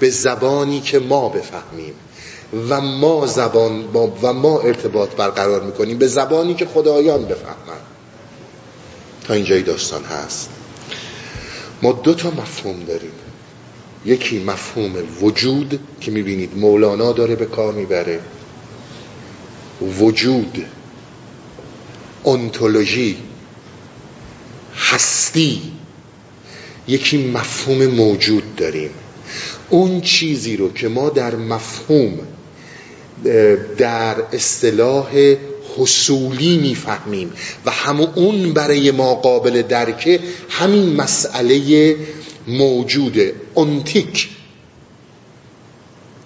به زبانی که ما بفهمیم. و ما زبان با و ما ارتباط برقرار می‌کنیم به زبانی که خدایان بفهمن تا اینجای داستان هست. ما دو تا مفهوم داریم. یکی مفهوم وجود که می‌بینید مولانا داره به کار می‌بره. وجود انتولوژی هستی. یکی مفهوم موجود داریم. اون چیزی رو که ما در مفهوم در اصطلاح حصولی می‌فهمیم. و همون برای ما قابل درکه همین مسئله موجوده انتیک.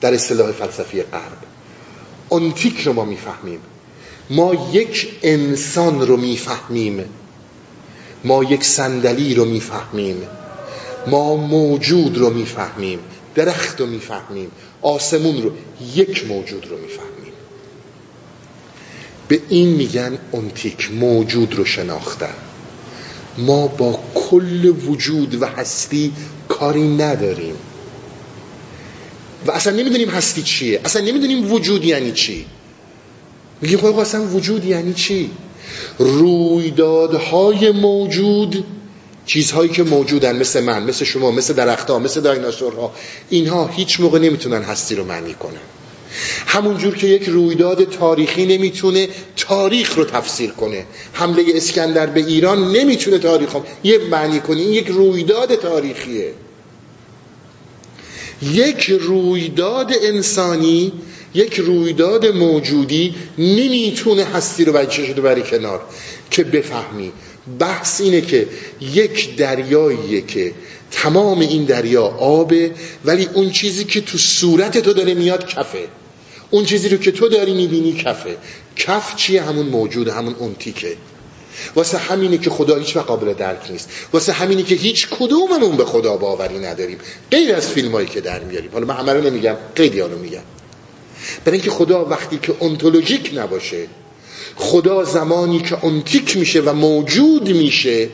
در اصطلاح فلسفی غرب. انتیک رو ما می‌فهمیم. ما یک انسان رو می‌فهمیم. ما یک صندلی رو می‌فهمیم. ما موجود رو می‌فهمیم. درخت رو می‌فهمیم. آسمون رو یک موجود رو می‌فهمیم. به این میگن انتیک موجود رو شناختن. ما با کل وجود و هستی کاری نداریم. و اصلا نمی‌دونیم هستی چیه. اصلا نمی‌دونیم وجود یعنی چی. میگیم خب اصلا وجود یعنی چی؟ رویدادهای موجود چیزهایی که موجودن مثل من مثل شما مثل درختها مثل دایناسورها اینها هیچ موقع نمی‌تونن هستی رو معنی کنن. همونجور که یک رویداد تاریخی نمی‌تونه تاریخ رو تفسیر کنه. حمله اسکندر به ایران نمی‌تونه تاریخ رو یه معنی کنه این یک رویداد تاریخیه. یک رویداد انسانی یک رویداد موجودی نمی‌تونه هستی رو بچه شده بری کنار. که بفهمی بحث اینه که یک دریاییه که تمام این دریا آبه ولی اون چیزی که تو صورت تو داره میاد کفه. اون چیزی رو که تو داری می‌بینی کفه. کف چیه؟ همون موجود همون اونتیکه واسه همینه که خدا هیچ قابل درک نیست. واسه همینه که هیچ کدوممون به خدا باوری نداریم. غیر از فیلم هایی که در میاریم. حالا من همه نمیگم خیلی رو میگم. برای اینکه خدا وقتی که انتولوژیک نباشه خدا زمانی که انتیک میشه و موجود میشه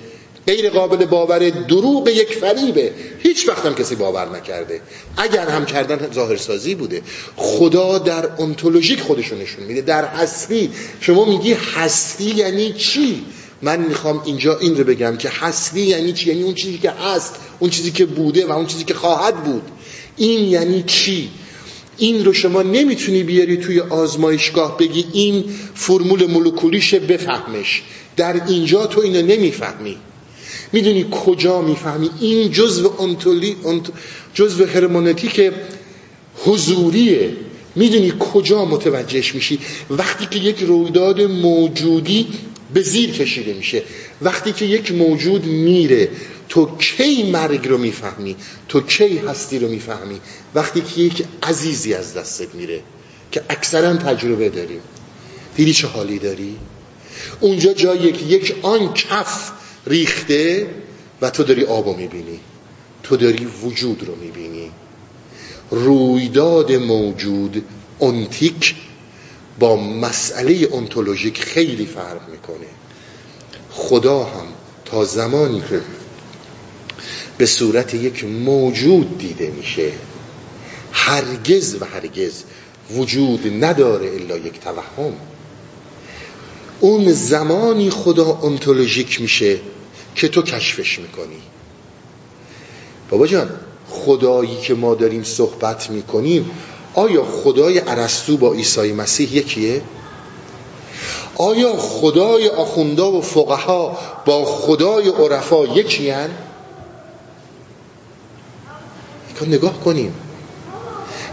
غیر قابل باور دروغ یک فریبه. هیچ وقت هم کسی باور نکرده. اگر هم کردن ظاهرسازی بوده. خدا در انتولوژیک خودشو نشون میده. در هستی. شما میگی هستی یعنی چی؟ من می‌خوام اینجا این رو بگم که هستی یعنی چی؟ یعنی اون چیزی که هست اون چیزی که بوده و اون چیزی که خواهد بود. این یعنی چی؟ این رو شما نمی‌تونی بیاری توی آزمایشگاه بگی این فرمول مولکولیشه بفهمش. در اینجا تو اینو نمی‌فهمی. می‌دونی کجا می‌فهمی؟ این جزء انتولی جزء هرمونتیک حضوریه. می‌دونی کجا متوجهش میشی؟ وقتی که یک رویداد موجودی به زیر کشیده میشه. وقتی که یک موجود میره. تو کی مرگ رو می‌فهمی؟ تو کی هستی رو می‌فهمی؟ وقتی که یک عزیزی از دستت میره که اکثرا تجربه داریم دیدی چه حالی داری؟ اونجا جایی که یک آن کف ریخته و تو داری آب رو می‌بینی تو داری وجود رو می‌بینی. رویداد موجود انتیک با مسئله انتولوژیک خیلی فرق می‌کنه. خدا هم تا زمانی که به صورت یک موجود دیده میشه هرگز و هرگز وجود نداره الا یک توهم اون زمانی خدا انتولوژیک میشه که تو کشفش می‌کنی بابا جان خدایی که ما داریم صحبت می‌کنیم آیا خدای عرستو با عیسی مسیح یکیه؟ آیا خدای آخوندا و فقها با خدای عرفا یکی هن؟ نگاه کنیم.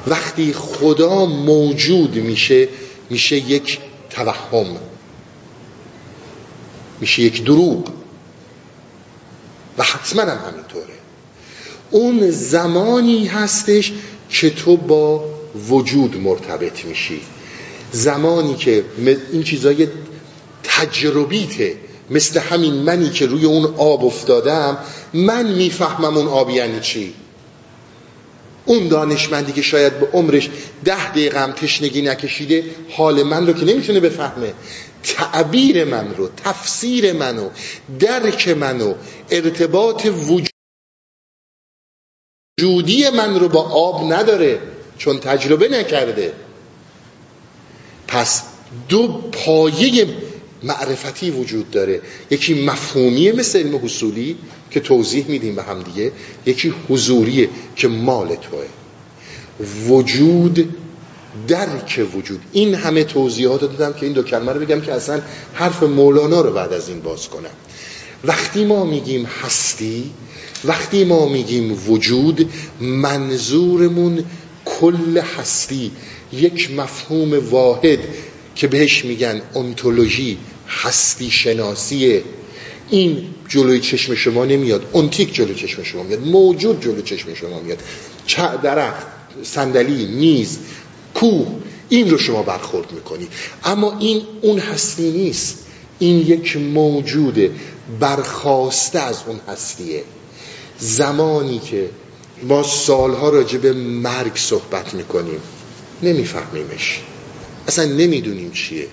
وقتی خدا موجود میشه میشه یک توهم. میشه یک دروغ. و حتما هم همینطوره. اون زمانی هستش که تو با وجود مرتبط میشی. زمانی که این چیزای تجربیته. مثل همین منی که روی اون آب افتادم من می‌فهمم اون آب یعنی چی. اون دانشمندی که شاید به عمرش ده دقیقه هم تشنگی نکشیده حال من رو که نمی‌تونه بفهمه. تعبیر من رو تفسیر منو درک منو ارتباط وجودی من رو با آب نداره چون تجربه نکرده. پس دو پایه معرفتی وجود داره. یکی مفهومیه مثل علم حصولی که توضیح میدیم به هم دیگه یکی حضوریه که مال توه. وجود درک وجود. این همه توضیحات دادم که این دو کلمه رو بگم که اصلا حرف مولانا رو بعد از این باز کنم. وقتی ما میگیم هستی وقتی ما میگیم وجود منظورمون کل هستی. یک مفهوم واحد که بهش میگن انتولوژی هستی شناسیه این جلوی چشم شما نمیاد. انتیک جلوی چشم شما میاد. موجود جلوی چشم شما میاد. درخت صندلی میز کوه این رو شما برخورد می‌کنید. اما این اون هستی نیست. این یک موجوده. برخواسته از اون هستیه. زمانی که ما سالها راجع به مرگ صحبت می‌کنیم نمیفهمیمش. اصلا نمی‌دونیم چیه.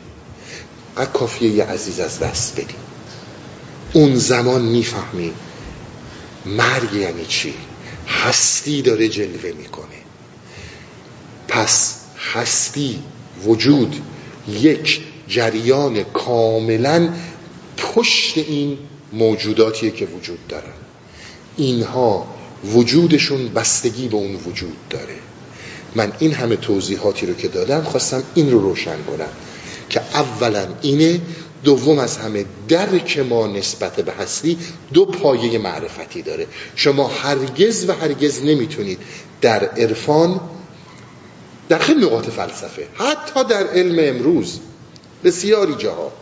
کافیه یه عزیز از دست بدیم. اون زمان می‌فهمیم مرگ یعنی چی. هستی داره جلوه می‌کنه. پس هستی وجود یک جریان کاملا پشت این موجوداتیه که وجود دارن. اینها وجودشون بستگی به اون وجود داره. من این همه توضیحاتی رو که دادم خواستم این رو روشن کنم که اولا اینه دوم از همه درک ما نسبت به هستی دو پایه معرفتی داره. شما هرگز و هرگز نمی‌تونید در عرفان در خیلی نقاط فلسفه حتی در علم امروز بسیاری جاها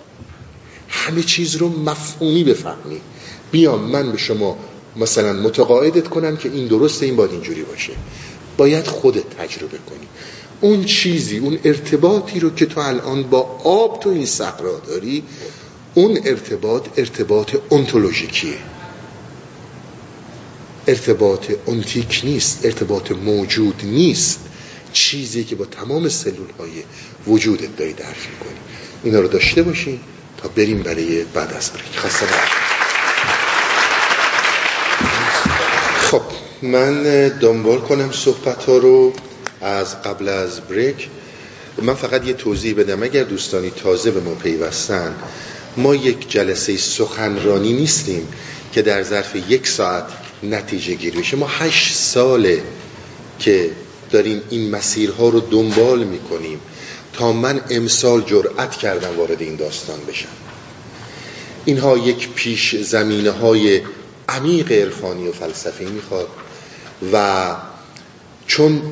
همه چیز رو مفهومی بفهمی. بیام من به شما مثلا متقاعدت کنم که این درسته این باید اینجوری باشه. باید خودت تجربه کنی. اون چیزی اون ارتباطی رو که تو الان با آب تو این صحرا داری اون ارتباط ارتباط انتولوژیکیه. ارتباط انتیک نیست ارتباط موجود نیست. چیزی که با تمام سلول های وجودت داری درک می‌کنی. اینا رو داشته باشین تا بریم برای بعد از بریک خسته من دنبال کنم صحبت ها رو از قبل از بریک. من فقط یه توضیح بدم. اگر دوستانی تازه به ما پیوستن ما یک جلسه سخنرانی نیستیم که در ظرف یک ساعت نتیجه گیری بشه ما هشت ساله که داریم این مسیرها رو دنبال می‌کنیم تا من امسال جرأت کردم وارد این داستان بشم. اینها یک پیش زمینه های عمیق عرفانی و فلسفی می‌خواد. و چون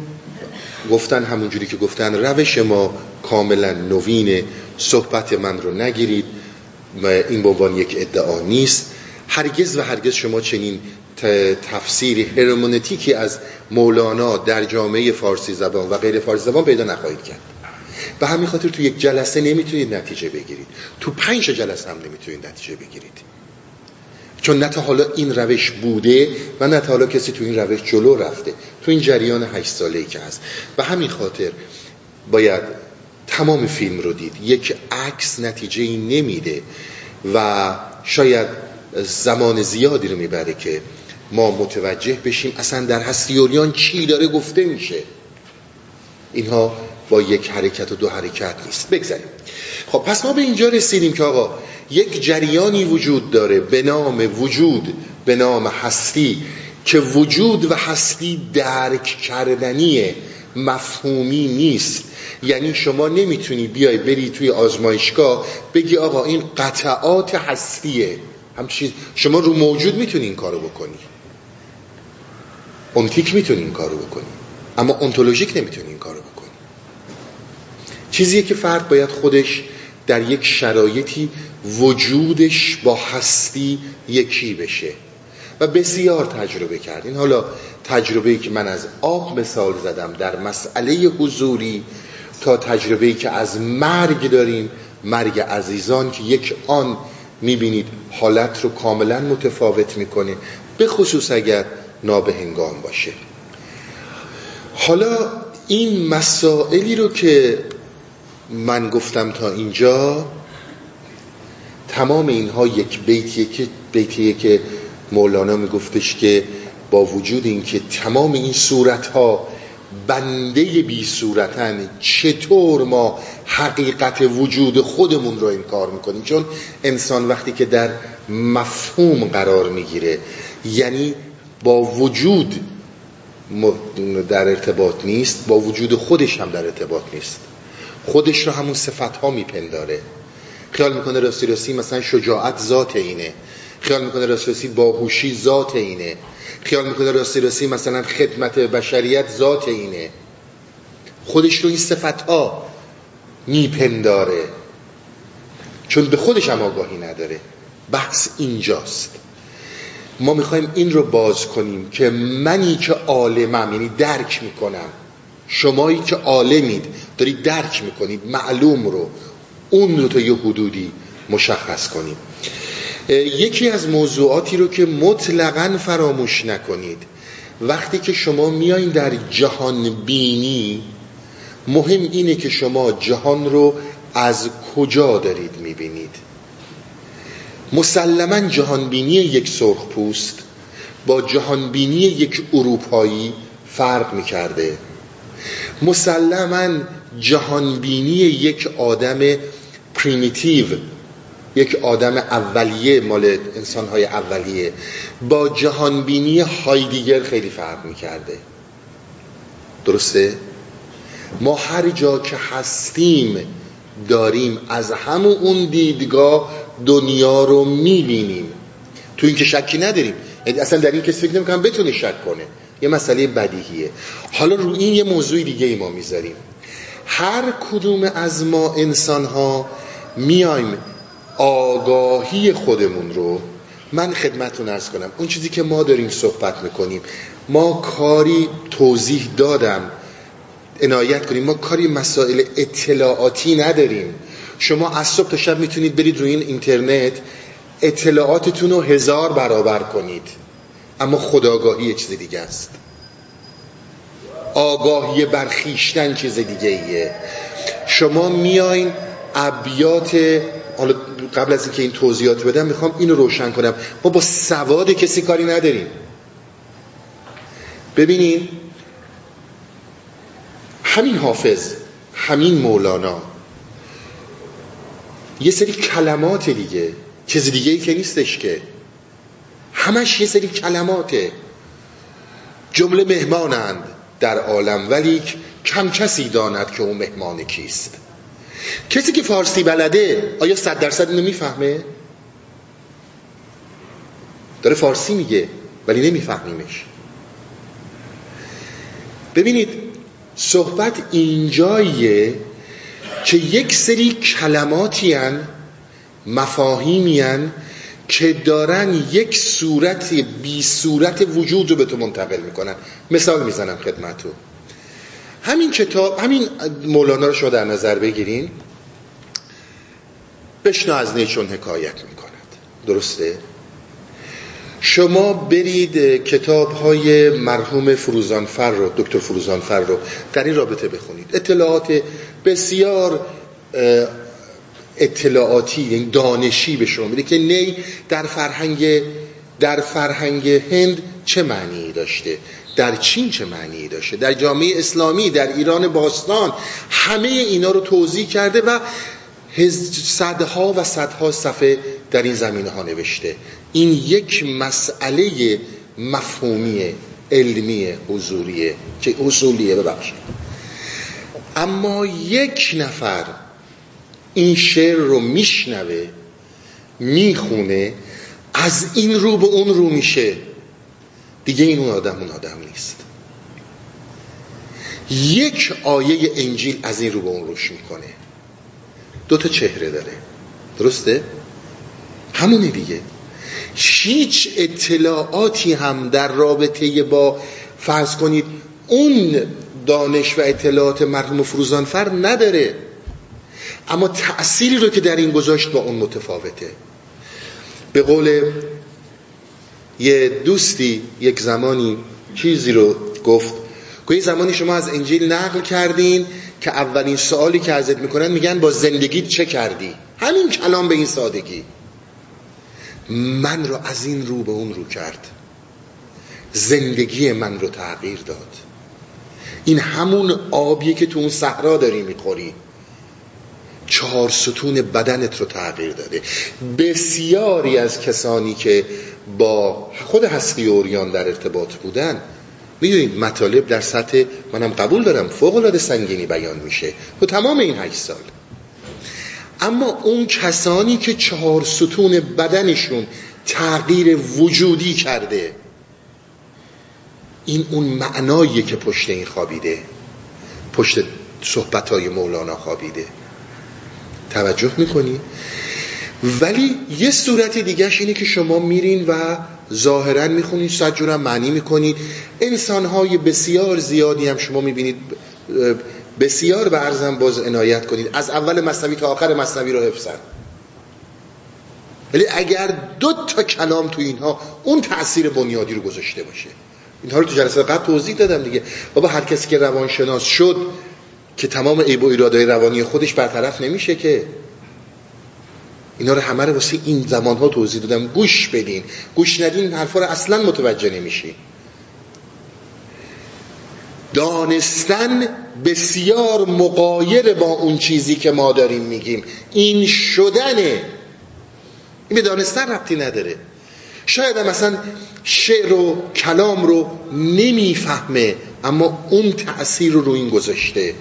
گفتن همونجوری که گفتن روش ما کاملا نوین صحبت من رو نگیرید این به یک ادعا نیست. هرگز و هرگز شما چنین تفسیری هرمونتیکی از مولانا در جامعه فارسی زبان و غیر فارسی زبان پیدا نخواهید کرد. به همین خاطر تو یک جلسه نمی‌تونید نتیجه بگیرید. تو پنج جلسه هم نمی‌تونید نتیجه بگیرید. چون نه تا حالا این روش بوده و نه تا حالا کسی تو این روش جلو رفته. تو این جریان هشت ساله ای که هست. به همین خاطر باید تمام فیلم رو دید. یک عکس نتیجه ای نمیده و شاید زمان زیادی رو می‌بره که ما متوجه بشیم اصلا در هستیوریان چی داره گفته میشه. اینها با یک حرکت و دو حرکت نیست. بگذاریم. خب پس ما به اینجا رسیدیم که آقا یک جریانی وجود داره به نام وجود به نام هستی که وجود و هستی درک کردنیه مفهومی نیست. یعنی شما نمی‌تونی بیای بری توی آزمایشگاه بگی آقا این قطعات هستیه. همچین شما رو موجود می‌تونی این کارو بکنی. اونتیک می‌تونی این کارو بکنی. اما انتولوژیک نمی‌تونی این کارو بکنی. چیزیه که فرد باید خودش در یک شرایطی وجودش با هستی یکی بشه. و بسیار تجربه کردین. حالا تجربه‌ای که من از آب مثال زدم در مسئله حضوری تا تجربه‌ای که از مرگ داریم مرگ عزیزان که یک آن می‌بینید حالت رو کاملا متفاوت می‌کنه به خصوص اگر نابهنگام باشه. حالا این مسائلی رو که من گفتم تا اینجا تمام اینها یک بیتیه که بیتیه که مولانا میگفتش که با وجود اینکه تمام این صورت ها بنده بی صورتن چطور ما حقیقت وجود خودمون رو انکار می‌کنیم؟ چون انسان وقتی که در مفهوم قرار می‌گیره یعنی با وجود در ارتباط نیست با وجود خودش هم در ارتباط نیست. خودش رو همون صفت ها میپنداره. خیال می‌کنه راستی راستی مثلا شجاعت ذات اینه. خیال می‌کنه راستی راستی باهوشی ذات اینه. خیال می‌کنه راستی راستی مثلا خدمت بشریت ذات اینه. خودش رو این صفت ها میپنداره. چون به خودش هم آگاهی نداره. بحث اینجاست. ما می‌خوایم این رو باز کنیم که منی که عالمم یعنی درک می‌کنم. شمایی که عالمید. دارید درک می‌کنید معلوم رو اون رو تا یه حدودی مشخص کنید. یکی از موضوعاتی رو که مطلقا فراموش نکنید وقتی که شما میایین در جهان بینی مهم اینه که شما جهان رو از کجا دارید می‌بینید. مسلما جهانبینی یک سرخ پوست با جهانبینی یک اروپایی فرق می‌کرده. مسلما جهانبینی یک آدم پریمیتیو یک آدم اولیه مال انسانهای اولیه. با جهانبینی هایدیگر خیلی فرق می‌کرده. درسته؟ ما هر جا که هستیم داریم. از همون اون دیدگاه دنیا رو می‌بینیم. تو این که شکی نداریم. اصلا در این کسی فکر نمی‌کنم بتونه شک کنه. یه مسئله بدیهیه. حالا رو این یه موضوع دیگه ای ما می‌ذاریم. هر کدوم از ما انسان ها میایم آگاهی خودمون رو. من خدمتون ارز کنم اون چیزی که ما داریم صحبت می‌کنیم ما کاری توضیح دادم. عنایت کنیم ما کاری مسائل اطلاعاتی نداریم. شما از صبح تا شب می‌تونید برید روی این اینترنت اطلاعاتتون رو هزار برابر کنید. اما خداگاهی یه چیز دیگه است. آگاهی برخیشتن چیز دیگه ایه. شما میاین ابیات حالا قبل از اینکه این توضیحات بدم می‌خوام اینو روشن کنم. ما با سواد کسی کاری نداریم. ببینین همین حافظ همین مولانا یه سری کلمات دیگه چیز دیگه ای که نیستش که. همش یه سری کلماته. جمله مهمانند. در عالم ولی کم کسی داند که اون مهمان کیست کسی که فارسی بلده آیا صد درصد اینو می‌فهمه؟ داره فارسی میگه ولی نمیفهمیمش ببینید صحبت اینجاییه که یک سری کلماتی هن مفاهیمی هن که دارن یک صورت بی صورت وجود رو به تو منتقل می‌کنن. مثال می‌زنم خدمتو همین کتاب همین مولانا رو شما در نظر بگیرین. بشنا از نیچون حکایت می‌کند. درسته؟ شما برید کتاب های مرحوم فروزانفر رو دکتر فروزانفر رو در این رابطه بخونید. اطلاعات بسیار اطلاعاتی یعنی دانشی به شما میده که نی در فرهنگ در فرهنگ هند چه معنی داشته؟ در چین چه معنی داشته؟ در جامعه اسلامی در ایران باستان همه اینا رو توضیح کرده و صدها و صدها صفحه در این زمینه ها نوشته. این یک مسئله مفهومی علمی حضوریه که اصولیه ببخشید. اما یک نفر این شعر رو میشنوه می‌خونه از این رو به اون رو میشه. دیگه این اون آدم اون آدم نیست. یک آیه انجیل از این رو به اون روش می‌کنه. دو تا چهره داره. درسته؟ همونه دیگه. هیچ اطلاعاتی هم در رابطه با فرض کنید اون دانش و اطلاعات مرحوم فروزانفر نداره. اما تأثیری رو که در این گذاشت با اون متفاوته. به قول یه دوستی یک زمانی چیزی رو گفت که یه زمانی شما از انجیل نقل کردین که اولین سوالی که ازت می‌کنن میگن با زندگیت چه کردی؟ همین کلام به این سادگی. من رو از این رو به اون رو کرد. زندگی من رو تغییر داد. این همون آبیه که تو اون صحرا داری می‌خوری. چهار ستون بدنت رو تغییر داده. بسیاری از کسانی که با خود هستی اوریان در ارتباط بودن می‌دونید مطالب در سطح منم قبول دارم فوق العاده سنگینی بیان میشه تو تمام این هشت سال. اما اون کسانی که چهار ستون بدنشون تغییر وجودی کرده این اون معناییه که پشت این خوابیده پشت صحبت های مولانا خوابیده. توجه می‌کنی؟ ولی یه صورت دیگهش اینه که شما میرین و ظاهرا می‌خونید صد جورم معنی می‌کنید. انسانهای بسیار زیادی هم شما می‌بینید بسیار به عرضم باز عنایت کنید. از اول مصنوی تا آخر مصنوی رو حفظن. ولی اگر دو تا کلام تو اینها اون تأثیر بنیادی رو گذاشته باشه. اینها رو تو جلسه قبل توضیح دادم دیگه. بابا هر کسی که روانشناس شد که تمام عیب و ایرادای روانی خودش برطرف نمیشه که اینا رو همه رو واسه این زمان ها توضیح دادم. گوش بدین. گوش ندین حرفا رو اصلا متوجه نمیشین دانستن بسیار مقایر با اون چیزی که ما داریم میگیم. این شدنه. این به دانستن ربطی نداره. شاید مثلا شعر و کلام رو نمی‌فهمه اما اون تأثیر رو رو این گذاشته.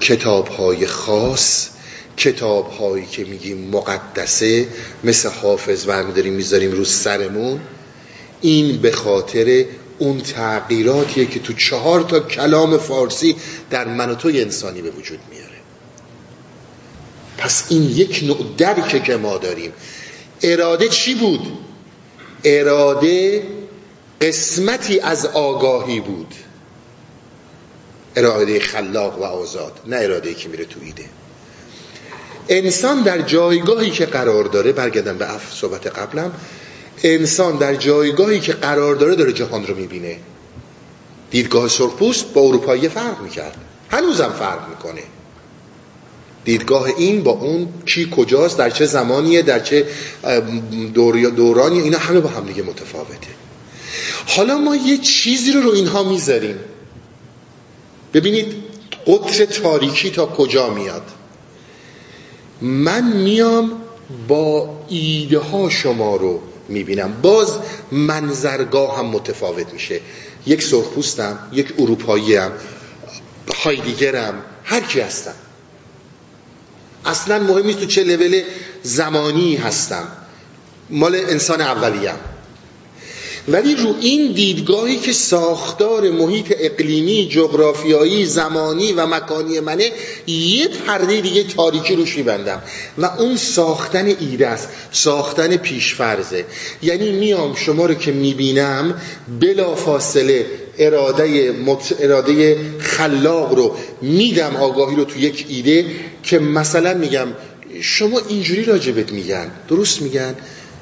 کتاب های خاص کتاب هایی که میگیم مقدسه مثل حافظ و همه داریم می‌ذاریم رو سرمون. این به خاطر اون تغییراتیه که تو چهار تا کلام فارسی در من و انسانی به وجود میاره. پس این یک نوع درکه که ما داریم. اراده چی بود؟ اراده قسمتی از آگاهی بود. اراده خلاق و آزاد نه اراده که میره تو ایده. انسان در جایگاهی که قرار داره برگردم به اف صحبت قبلم انسان در جایگاهی که قرار داره داره جهان رو می‌بینه. دیدگاه سرخپوست با اروپایی فرق می‌کرد. هنوزم فرق می‌کنه. دیدگاه این با اون کی کجاست در چه زمانیه در چه دورانیه اینا همه با هم دیگه متفاوته. حالا ما یه چیزی رو رو اینها می‌ذاریم. ببینید قطر تاریکی تا کجا میاد؟ من میام با ایده ها شما رو می‌بینم. باز منظرگاه هم متفاوت میشه. یک سرخپوستم یک اروپایی هم هایدیگرم هر کی هستم. اصلا مهم نیست تو چه لول زمانی هستم. مال انسان اولیم ولی رو این دیدگاهی که ساختار محیط اقلیمی جغرافیایی زمانی و مکانی منه یه پرده دیگه تاریکی روش میبندم و اون ساختن ایده است. ساختن پیشفرزه. یعنی میام شما رو که می‌بینم بلا فاصله اراده, مت... اراده خلاق رو میدم آگاهی رو تو یک ایده که مثلا میگم شما اینجوری راجبت میگن. درست میگن؟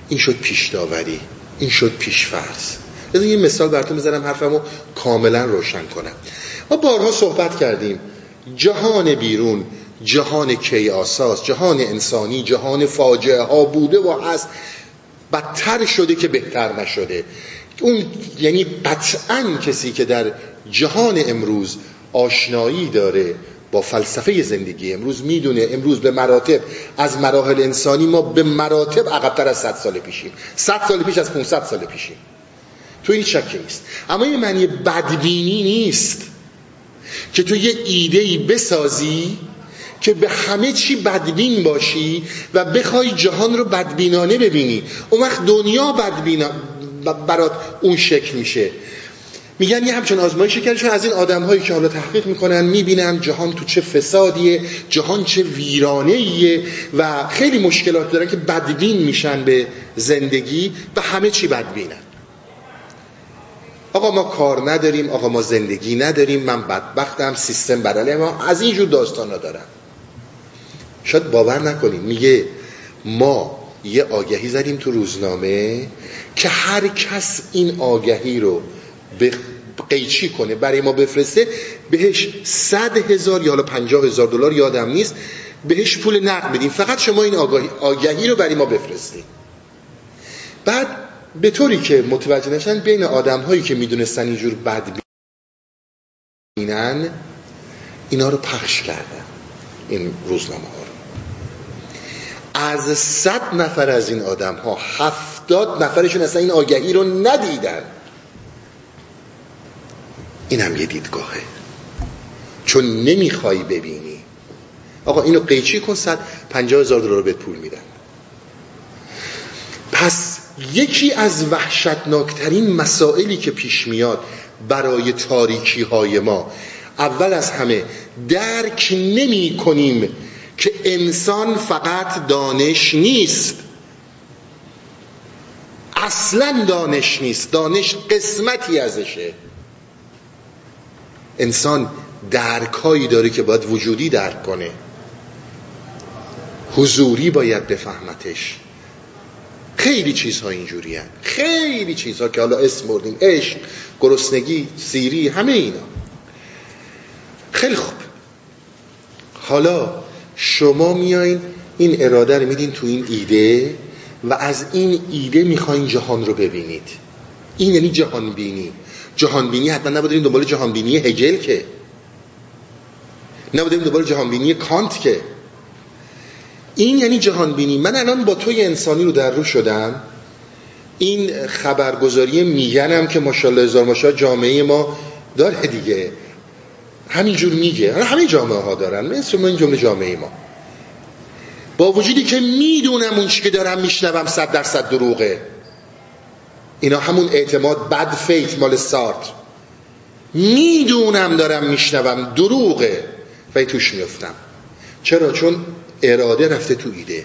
این شد پیش داوری این شد پیشفرض. از یه مثال براتون بزنم حرفمو کاملا روشن کنم. ما بارها صحبت کردیم. جهان بیرون جهان کیاساس جهان انسانی جهان فاجعه ها بوده و هست. بدتر شده که بهتر نشده. اون یعنی قطعا کسی که در جهان امروز آشنایی داره با فلسفه زندگی امروز می‌دونه امروز به مراتب از مراحل انسانی ما به مراتب عقبتر از 100 سال پیشیم. 100 سال پیش از 500 سال پیشیم. تو این شکی نیست. اما این معنی بدبینی نیست که تو یه ایده ای بسازی که به همه چی بدبین باشی و بخوای جهان رو بدبینانه ببینی. اون وقت دنیا بدبینا برات اون شکل میشه. میگن یه همچون آزمایشی کردشون از این آدم هایی که حالا تحقیق می‌کنن می‌بینن جهان تو چه فسادیه جهان چه ویرانه و خیلی مشکلات دارن که بدبین میشن به زندگی و همه چی بدبینن. آقا ما کار نداریم آقا ما زندگی نداریم من بدبختم سیستم بدله ما از اینجور داستان دارم شاید باور نکنیم. میگه ما یه آگهی زدیم تو روزنامه که هر کس این آگهی رو به قیچی کنه. برای ما بفرسته بهش صد هزار یا حالا پنجاه هزار دلار یادم نیست بهش پول نقد بدیم. فقط شما این آگهی, آگهی رو برای ما بفرستید بعد به طوری که متوجه نشن بین آدم هایی که می‌دونستن اینجور بد بینن اینا رو پخش کردن این روزنامه ها رو. از صد نفر از این آدم ها هفتاد نفرشون اصلا این آگهی رو ندیدن. این هم یه دیدگاهه. چون نمی‌خوای ببینی. آقا اینو قیچی کن صد پنجاه هزار دلار بهت پول میدن. پس یکی از وحشتناکترین مسائلی که پیش میاد برای تاریکی های ما اول از همه درک نمی کنیم که انسان فقط دانش نیست. اصلا دانش نیست. دانش قسمتی ازشه. انسان درکایی داره که باید وجودی درک کنه. حضوری باید بفهمتش. خیلی چیزها اینجوری هن. خیلی چیزها که حالا اسم بردیم. عشق گرسنگی سیری همه اینا. خیلی خوب. حالا شما میایین این اراده رو میدین تو این ایده و از این ایده می‌خواین جهان رو ببینید. این یعنی جهان بینی جهان بینی حتما نبودیم دنبال جهان بینی هگل که. نبودیم دنبال جهان بینی کانت که. این یعنی جهان بینی من الان با توی انسانی رو در رو شدم. این خبرگزاری میگنم که ماشاءالله هزار ماشاءالله جامعه ما داره دیگه. همینجور میگه. همه جامعه ها دارن. مثل این جمله جامعه ما. با وجودی که می‌دونم اون چی که دارم میشنوم صد درصد دروغه. اینا همون اعتماد بد فیت مال سارت می‌دونم دارم میشنوم دروغه. و توش میفتم چرا؟ چون اراده رفته تو ایده.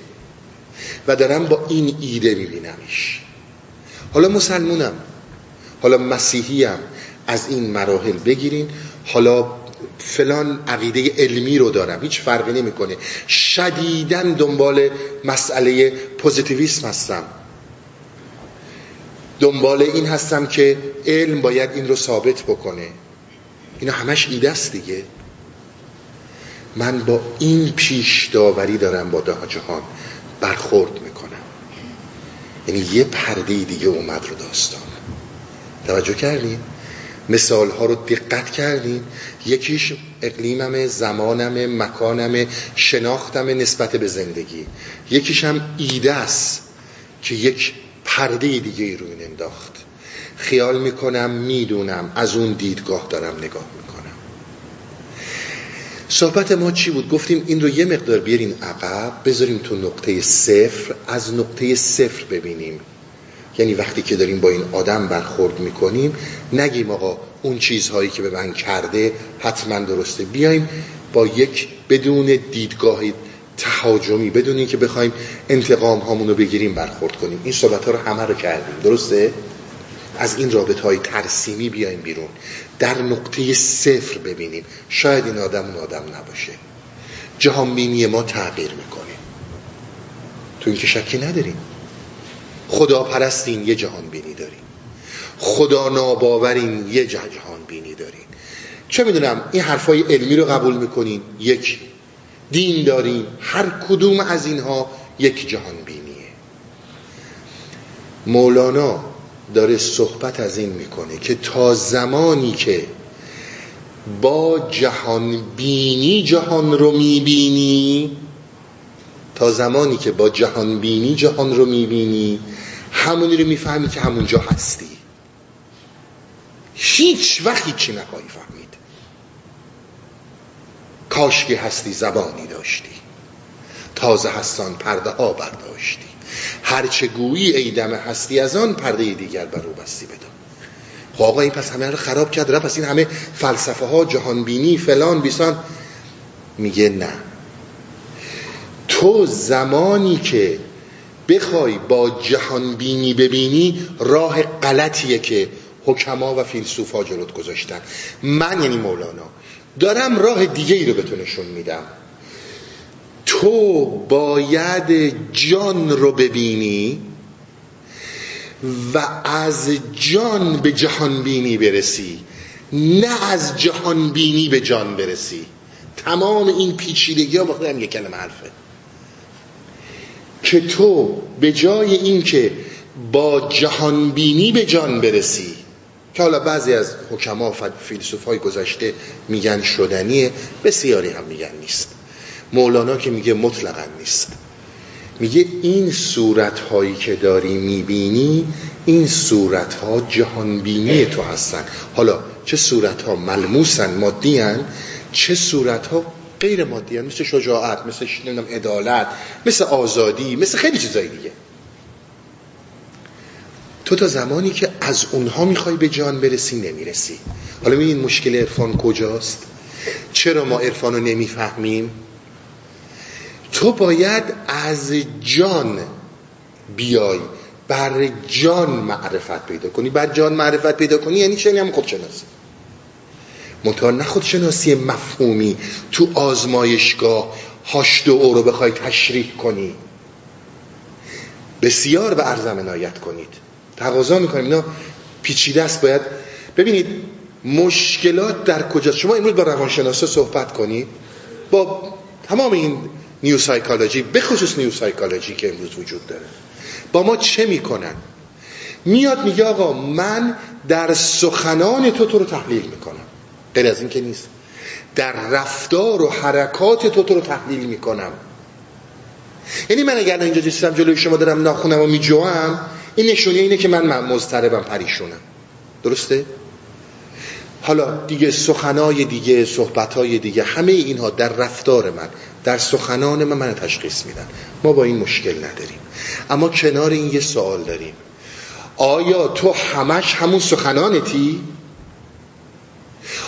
و دارم با این ایده میبینمش. حالا مسلمونم. حالا مسیحیم. از این مراحل بگیرین. حالا فلان عقیده علمی رو دارم. هیچ فرقی نمی‌کنه. شدیدن دنبال مسئله پوزیتیویسم هستم. دنبال این هستم که علم باید این رو ثابت بکنه. اینا همش ایده است دیگه. من با این پیش داوری دارم با ده جهان برخورد می‌کنم. یعنی یه پرده دیگه اومد رو داستان. توجه کردین؟ مثال ها رو دقت کردین؟ یکیش اقلیمم زمانم مکانم شناختم نسبت به زندگی. یکیش هم ایده است که یک پرده دیگه ای رو این انداخت. خیال می‌کنم می‌دونم. از اون دیدگاه دارم نگاه می‌کنم. صحبت ما چی بود؟ گفتیم این رو یه مقدار بیارین عقب بذاریم تو نقطه صفر. از نقطه صفر ببینیم. یعنی وقتی که داریم با این آدم برخورد می‌کنیم نگیم آقا اون چیزهایی که به من کرده حتما درسته. بیایم با یک بدون دیدگاه تهاجمی بدون اینکه بخوایم انتقام هامون رو بگیریم برخورد کنیم. این صحبت ها رو همه رو کردیم. درسته؟ از این رابط های ترسیمی بیایم بیرون. در نقطه صفر ببینیم. شاید این آدم اون آدم نباشه. جهان بینی ما تغییر می‌کنه. تو این که شکی نداریم. خدا پرستین یه جهان بینی داریم. خدا ناباورین یه جهان بینی داریم. چه می‌دونم؟ این حرفای علمی رو قبول می‌کنین؟ یک. دین داریم. هر کدوم از اینها یک جهان بینیه. مولانا داره صحبت از این می‌کنه که تا زمانی که با جهان بینی جهان رو می‌بینی تا زمانی که با جهان بینی جهان رو می‌بینی همونی رو می‌فهمی که همونجا هستی. هیچ وقت چی نخواهی فهمید. کاش که هستی زبانی داشتی. تازه هستان پرده ها برداشتی. هرچه گویی ای دم هستی از آن پرده دیگر بر او بستی بدا خب آقا این پس همه رو خراب کرد. را پس این همه فلسفه ها جهانبینی فلان بیسان. میگه نه. تو زمانی که بخوای با جهانبینی ببینی راه غلطیه که حکما و فیلسوفا جلوت گذاشتن. من یعنی مولانا. دارم راه دیگه ای رو به تو نشون میدم. تو باید جان رو ببینی و از جان به جهان بینی برسی نه از جهان بینی به جان برسی. تمام این پیچیدگی ها با یک کلمه حرفه. که تو به جای اینکه با جهان بینی به جان برسی که حالا بعضی از حکما و فیلسوف های گذشته میگن شدنیه بسیاری هم میگن نیست. مولانا که میگه مطلقا نیست. میگه این صورت هایی که داری می‌بینی این صورت ها جهان بینی تو هستن. حالا چه صورت ها ملموسن مادی چه صورت ها غیر مادی مثل شجاعت مثل عدالت مثل آزادی مثل خیلی چیزایی دیگه. تو تا زمانی که از اونها می‌خوای به جان برسی نمی‌رسی. حالا این مشکل عرفان کجاست؟ چرا ما عرفان رو نمی‌فهمیم؟ تو باید از جان بیای بر جان معرفت پیدا کنی. بر جان معرفت پیدا کنی یعنی چه؟ هم خودشناسی. منتها نه خودشناسی مفهومی. تو آزمایشگاه هاشت او رو بخوای تشریح کنی. بسیار به عرضم عنایت کنید. تقاضا می‌کنیم. اینا پیچیده است. باید ببینید مشکلات در کجاست. شما امروز با روانشناسا صحبت کنید. با تمام این نیو سایکولوژی به خصوص نیو سایکولوژی که امروز وجود داره با ما چه می‌کنن؟ میاد میگه آقا من در سخنان تو تو رو تحلیل می‌کنم. غیر از این که نیست. در رفتار و حرکات تو تو رو تحلیل می‌کنم. یعنی من اگر اینجا جستم جلوی شما دارم ناخونم و میجوام این نشونه اینه که من مضطربم پریشونم درسته؟ حالا دیگه سخنای دیگه صحبتای دیگه همه اینها در رفتار من در سخنان من من تشخیص میدن ما با این مشکل نداریم اما کنار این یه سوال داریم آیا تو همش همون سخنانتی؟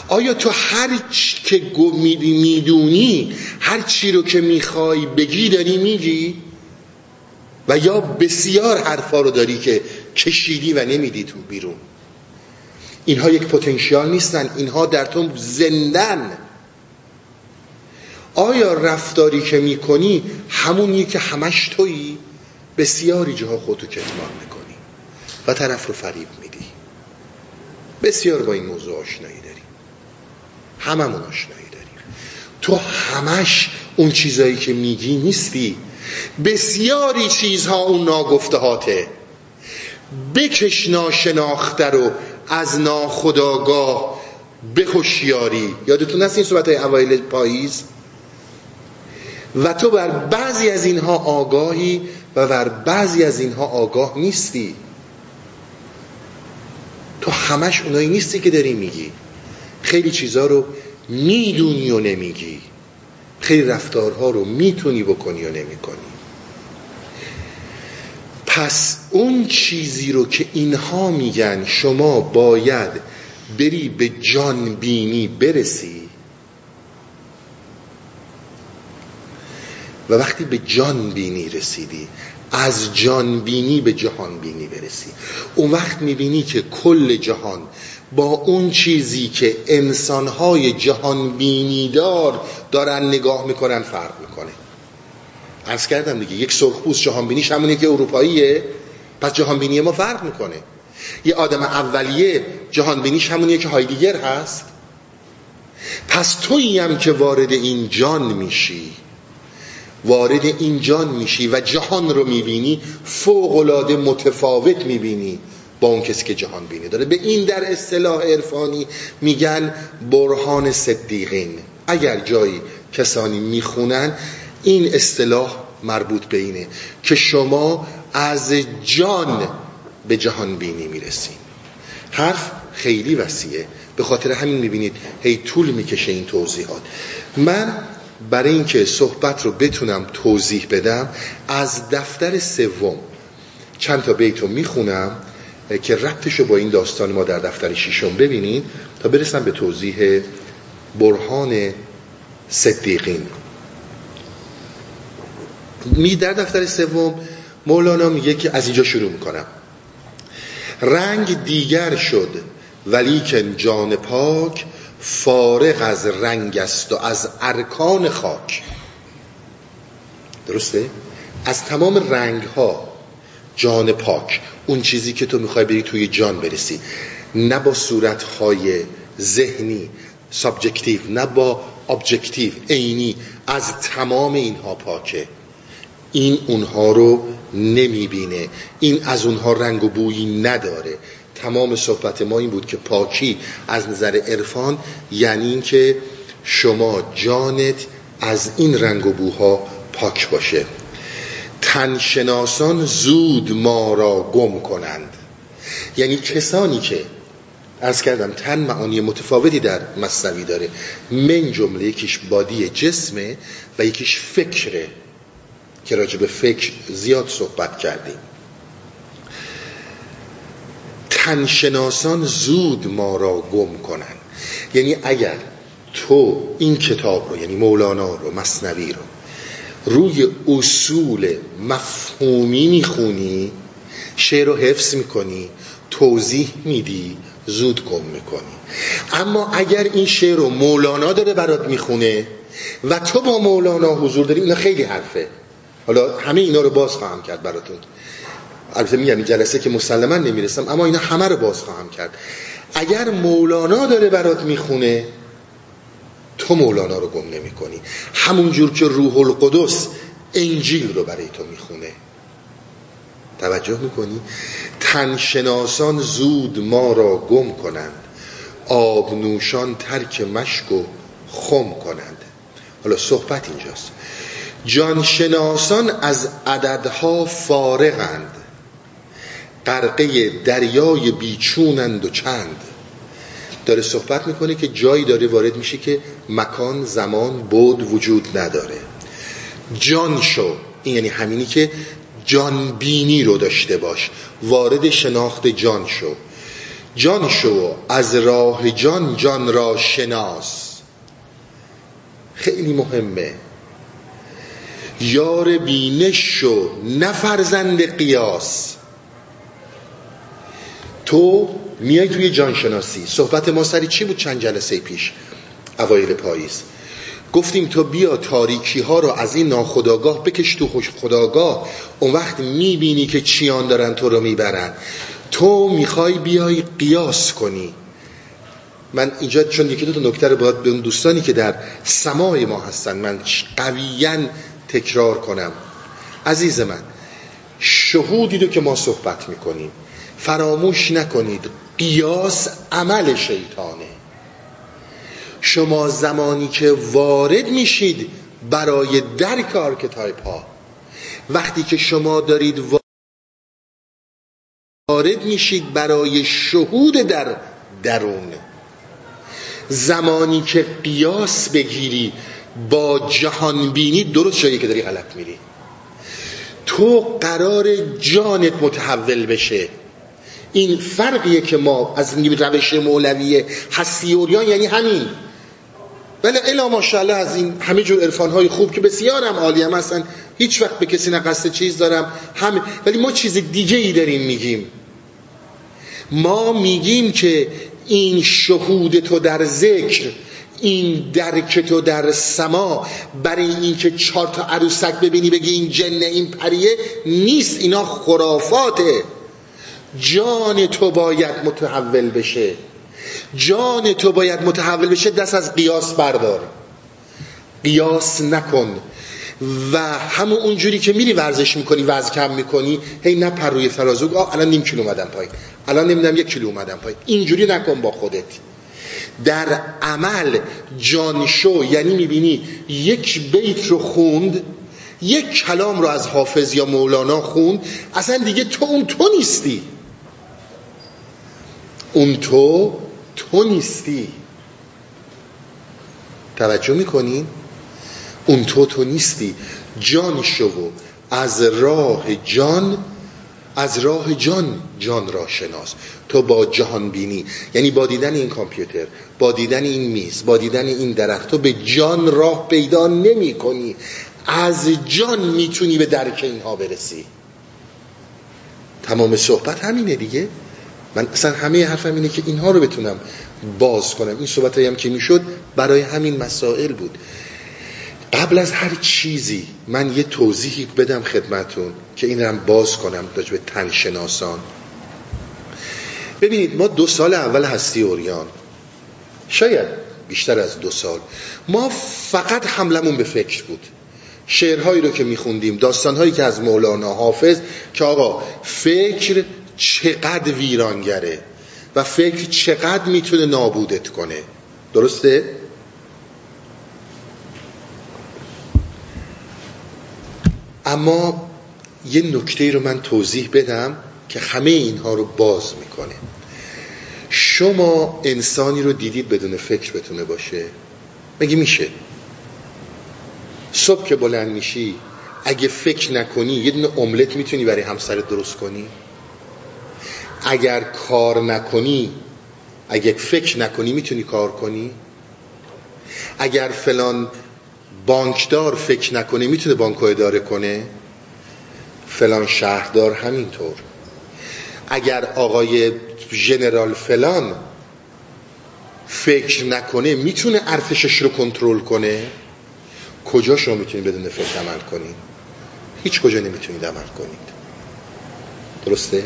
آیا تو هر چی که می‌دونی هر چی رو که می‌خوای بگی داری میگی؟ و یا بسیار حرفا رو داری که کشیدی و نمیدی تو بیرون. اینها یک پتانسیال نیستن اینها در تو زندن. آیا رفتاری که می‌کنی همونی که همش تویی؟ بسیاری جاها خودتو کتمان می‌کنی و طرف رو فریب میدی. بسیار با این موضوع آشنایی داریم هممون آشنایی داریم. تو همش اون چیزایی که میگی نیستی. بسیاری چیزها اون ناگفته هاته. بکش ناشناخته رو از ناخداگاه به هوشیاری. یادتون هست این صحبت های اوایل پاییز؟ و تو بر بعضی از اینها آگاهی و بر بعضی از اینها آگاه نیستی. تو همش اونایی نیستی که داری میگی. خیلی چیزها رو می‌دونی و نمیگی. خیلی رفتارها رو می‌تونی بکنی و نمی‌کنی. پس اون چیزی رو که اینها میگن شما باید بری به جان بینی برسی و وقتی به جان بینی رسیدی از جان بینی به جهان بینی برسی. اون وقت می‌بینی که کل جهان با اون چیزی که انسانهای جهان بینی دار دارن نگاه می‌کنن فرق می‌کنه. عرض کردم دیگه یک سرخپوست جهان بینیش همونی که اروپاییه. پس جهان بینی ما فرق می‌کنه. یه آدم اولیه جهان بینیش همونیه که هایدیگر هست. پس تویی هم که وارد این جان میشی. وارد این جان میشی و جهان رو می‌بینی فوقلاده متفاوت می‌بینی. اون کسی که جهان بینی داره. به این در اصطلاح عرفانی میگن برهان صدیقین. اگر جایی کسانی می‌خونن این اصطلاح مربوط به اینه که شما از جان به جهان بینی می‌رسید حرف خیلی وسیعه. به خاطر همین می‌بینید هی طول می‌کشه این توضیحات. من برای اینکه صحبت رو بتونم توضیح بدم از دفتر سوم چند تا بیت رو می‌خونم. که ربطش رو با این داستان ما در دفتر شیشم ببینید تا برسم به توضیح برهان صدیقین. می در دفتر سوم مولانا میگه که از اینجا شروع می‌کنم. رنگ دیگر شد ولیکن جان پاک فارغ از رنگ است و از ارکان خاک. درسته؟ از تمام رنگ ها جان پاک. اون چیزی که تو می‌خوای بری توی جان برسی. نه با صورت های ذهنی subjective نه با objective عینی. از تمام اینها پاکه. این اونها رو نمی‌بینه. این از اونها رنگ و بویی نداره. تمام صحبت ما این بود که پاکی از نظر عرفان یعنی اینکه شما جانت از این رنگ و بوها پاک باشه. تنشناسان زود ما را گم کنند. یعنی کسانی که از کردم تن معانی متفاوتی در مصنوی داره. من جمله یکیش بادی جسمه و یکیش فکره که راجع به فکر زیاد صحبت کردیم. تنشناسان زود ما را گم کنند. یعنی اگر تو این کتاب رو یعنی مولانا رو مصنوی رو روی اصول مفهومی می‌خونی شعر رو حفظ می‌کنی توضیح میدی زود گم می‌کنی. اما اگر این شعر رو مولانا داره برات می‌خونه و تو با مولانا حضور داری اینا خیلی حرفه. حالا همه اینا رو باز خواهم کرد براتون. البته میگم این جلسه که مسلما نمی‌رسم اما اینا همه رو باز خواهم کرد. اگر مولانا داره برات می‌خونه تو مولانا رو گم نمی کنی. همون جور که روح القدس انجیل رو برای تو می‌خونه. توجه می‌کنی؟ تنشناسان زود ما را گم کنند. آبنوشان ترک مشک و خم کنند. حالا صحبت اینجاست. جانشناسان از عددها فارغند. غرقه دریای بیچونند و چند. داره صحبت می‌کنه که جایی داره وارد میشه که مکان زمان بود وجود نداره. جان شو. این یعنی همینی که جان بینی رو داشته باش. وارد شناخت جان شو. جان شو از راه جان جان را شناس. خیلی مهمه. یار بینش شو نفرزند قیاس. تو میای توی جانشناسی. صحبت ما سری چی بود چند جلسه پیش؟ اوایل پاییز. گفتیم تو بیا تاریکی ها رو از این ناخداگاه بکش تو خوش خداگاه اون وقت می‌بینی که چیان دارن تو رو می‌برن. تو می‌خوای بیای قیاس کنی. من اینجا چون یکی دو تا نکته رو باید به اون دوستانی که در سماع ما هستن من قویا تکرار کنم. عزیز من شهودی رو که ما صحبت می‌کنیم فراموش نکنید قیاس عمل شیطانه. شما زمانی که وارد میشید برای درک archetype ها وقتی که شما دارید وارد میشید برای شهود در درون. زمانی که قیاس بگیری با جهان بینی درست شدی که داری غلط میری. تو قراره جانت متحول بشه. این فرقیه که ما از روش مولوی هستیوریان یعنی همین. ولی الا ماشاءالله از این همه جور عرفان های خوب که بسیار هم عالی هم هستن. هیچ وقت به کسی نقصد چیز دارم. همه ولی ما چیز دیگه ای داریم میگیم. ما میگیم که این شهود تو در ذکر این درک تو در سما برای اینکه چهار تا عروسک ببینی بگی این جنه این پریه نیست. اینا خرافاته. جان تو باید متحول بشه. جان تو باید متحول بشه دست از قیاس بردار. قیاس نکن و همون اونجوری که میری ورزش می‌کنی وزن کم می‌کنی هی نه پر روی فرازوگ آه الان نیم کیلو اومدم پای. الان نمی‌دونم یک کیلو اومدم پای. اینجوری نکن با خودت. در عمل جانشو یعنی می‌بینی یک بیت رو خوند یک کلام رو از حافظ یا مولانا خوند اصلا دیگه تو اون تو نیستی. اون تو تو نیستی. توجه می‌کنین اون تو تو نیستی. جان شو. از راه جان از راه جان جان را شناس. تو با جهان بینی. یعنی با دیدن این کامپیوتر با دیدن این میز با دیدن این درخت تو به جان راه پیدا نمی کنی. از جان می‌تونی به درک اینها برسی. تمام صحبت همینه دیگه. من اصلا همه حرفم اینه که اینها رو بتونم باز کنم. این صحبت هم که می‌شد برای همین مسائل بود. قبل از هر چیزی من یه توضیحی بدم خدمتون که این هم باز کنم راجع به تنشناسان. ببینید ما دو سال اول هستی اوریان. شاید بیشتر از دو سال. ما فقط حملمون به فکر بود. شعرهایی رو که میخوندیم داستانهایی که از مولانا حافظ که آقا فکر چقدر ویرانگره و فکر چقدر می‌تونه نابودت کنه. درسته؟ اما یه نکته رو من توضیح بدم که همه اینها رو باز می‌کنه. شما انسانی رو دیدید بدون فکر بتونه باشه؟ مگه میشه؟ صبح که بلند میشی اگه فکر نکنی یه دونه املت می‌تونی برای همسر درست کنی؟ اگر کار نکنی اگه فکر نکنی می‌تونی کار کنی؟ اگر فلان بانکدار فکر نکنه می‌تونه بانک اداره کنه؟ فلان شهردار همینطور. اگر آقای ژنرال فلان فکر نکنه می‌تونه ارتشش رو کنترل کنه؟ کجا شما می‌تونید بدون فکر عمل کنید هیچ کجا نمی‌تونید عمل کنید درسته؟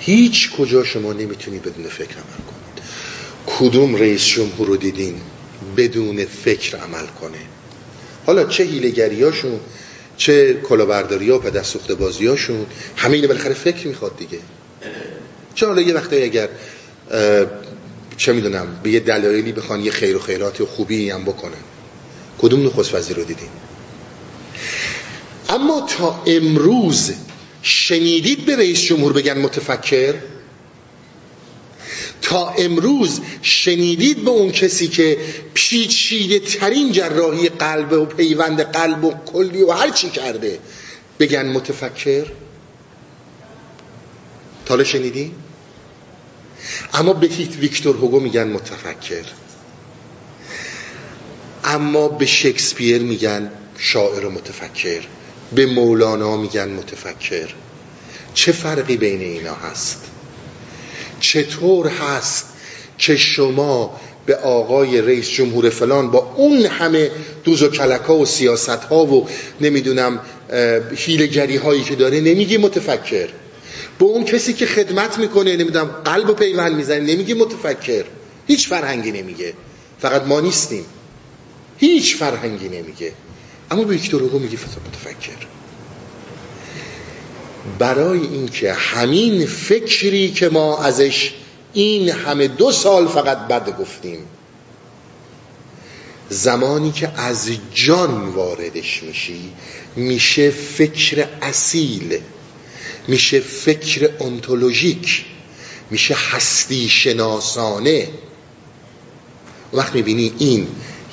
هیچ کجا شما نمی‌تونید بدون فکر عمل کنید. کدوم رئیس جمهور رو دیدین بدون فکر عمل کنه؟ حالا چه هاشون چه کلاهبرداری ها و پدر سوخت بازی هاشون همه اینه بالاخره فکر می‌خواد دیگه. چه حالا یه وقتی اگر چه می‌دونم به یه دلایلی بخوان یه خیر و خیرات و خوبی هم بکنن کدوم نخست وزیر رو دیدین؟ اما تا امروز شنیدید به رئیس جمهور بگن متفکر؟ تا امروز شنیدید به اون کسی که پیچیده ترین جراحی قلب و پیوند قلب و کلی و هر چی کرده بگن متفکر؟ تاله شنیدی؟ اما به ویکتور هوگو میگن متفکر. اما به شکسپیر میگن شاعر متفکر. به مولانا میگن متفکر. چه فرقی بین اینا هست؟ چطور هست که شما به آقای رئیس جمهور فلان با اون همه دوز و کلک ها و سیاست ها و نمی‌دونم هیلگری هایی که داره نمیگی متفکر. به اون کسی که خدمت می‌کنه نمی‌دونم قلب و پیوند می‌زنه نمیگی متفکر. هیچ فرهنگی نمیگه. فقط ما نیستیم. هیچ فرهنگی نمیگه. اما به ویکتور هوگو میگی متفکر. برای اینکه همین فکری که ما ازش این همه دو سال فقط بد گفتیم زمانی که از جان واردش میشی میشه فکر اصیل میشه فکر انتولوژیک میشه هستی شناسانه. وقت می‌بینی این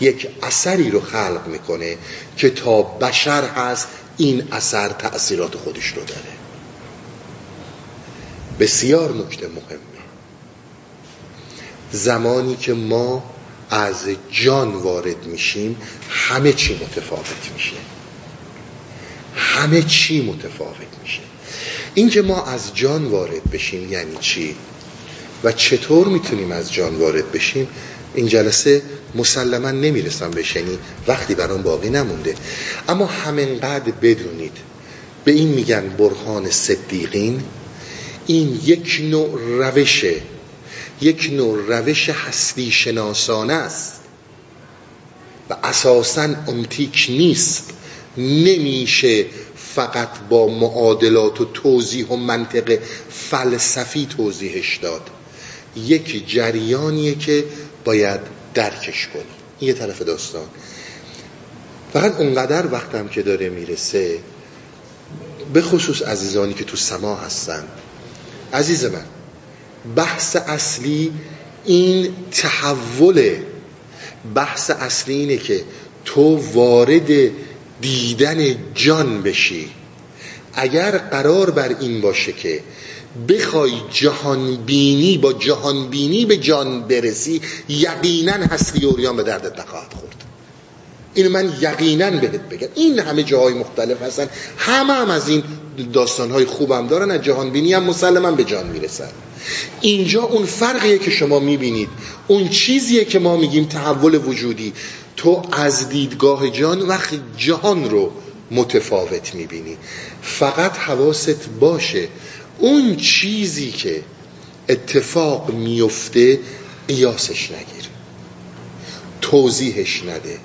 یک اثری رو خلق می‌کنه که تا بشر هست این اثر تأثیرات خودش رو داره. بسیار نکته مهمه زمانی که ما از جان وارد میشیم همه چی متفاوت میشه. همه چی متفاوت میشه. اینکه ما از جان وارد بشیم یعنی چی؟ و چطور می‌تونیم از جان وارد بشیم؟ این جلسه مسلما نمی‌رسم بشنی وقتی برام باقی نمونده. اما همینقدر بدونید. به این میگن برهان صدیقین. این یک نوع روشه یک نوع روش هستی شناسانه است. و اساسا انتیک نیست. نمیشه فقط با معادلات و توضیح و منطق فلسفی توضیحش داد. یک جریانیه که باید درکش کنی. این یه طرف داستان. فقط اونقدر وقتم که داره می‌رسه به خصوص عزیزانی که تو سما هستن. عزیز من بحث اصلی این تحول بحث اصلی اینه که تو وارد دیدن جان بشی. اگر قرار بر این باشه که بخوای جهان بینی با جهان بینی به جان برسی یقینا هستی اوریان به دردت نخواهد خورد. این من یقینا بهت بگم. این همه جاهای مختلف هستن. همه هم از این داستانهای خوبم دارن. از جهان بینی هم مسلما به جان می‌رسن. اینجا اون فرقیه که شما می‌بینید. اون چیزیه که ما میگیم تحول وجودی. تو از دیدگاه جان وقتی جهان رو متفاوت می‌بینی. فقط حواست باشه اون چیزی که اتفاق میفته قیاسش نگیر توضیحش نده.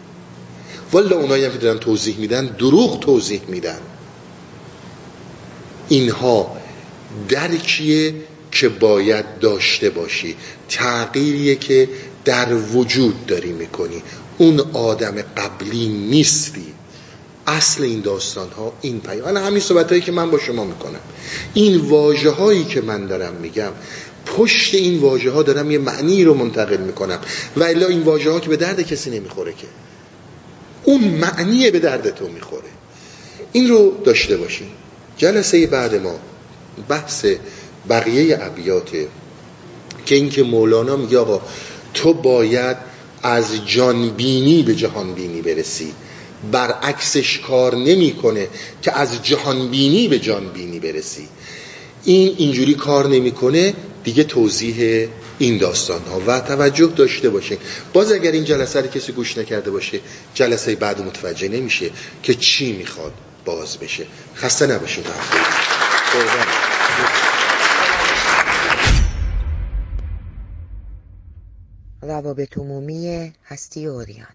والا اونایی هم که دارن توضیح میدن دروغ توضیح میدن. اینها درکیه که باید داشته باشی؟ تغییریه که در وجود داری می‌کنی. اون آدم قبلی نیستی. اصل این داستان ها این پیام. همین صحبت هایی که من با شما می‌کنم. این واجه هایی که من دارم میگم پشت این واژه ها دارم یه معنی رو منتقل می‌کنم. و الا این واژه ها که به درد کسی نمی‌خوره که. اون معنی به درد تو می‌خوره. این رو داشته باشین. جلسه بعد ما بحث بقیه ابیاته که اینکه مولانا میگه آقا تو باید از جانبینی به جهانبینی برسی. برعکسش کار نمی‌کنه که از جهانبینی به جانبینی برسی. این اینجوری کار نمی‌کنه دیگه توضیح این داستان ها و توجه داشته باشه باز اگر این جلسه رو کسی گوش نکرده باشه جلسه بعد متوجه نمیشه که چی می‌خواد باز بشه. خسته نباشید روابط عمومی هستی اوریان.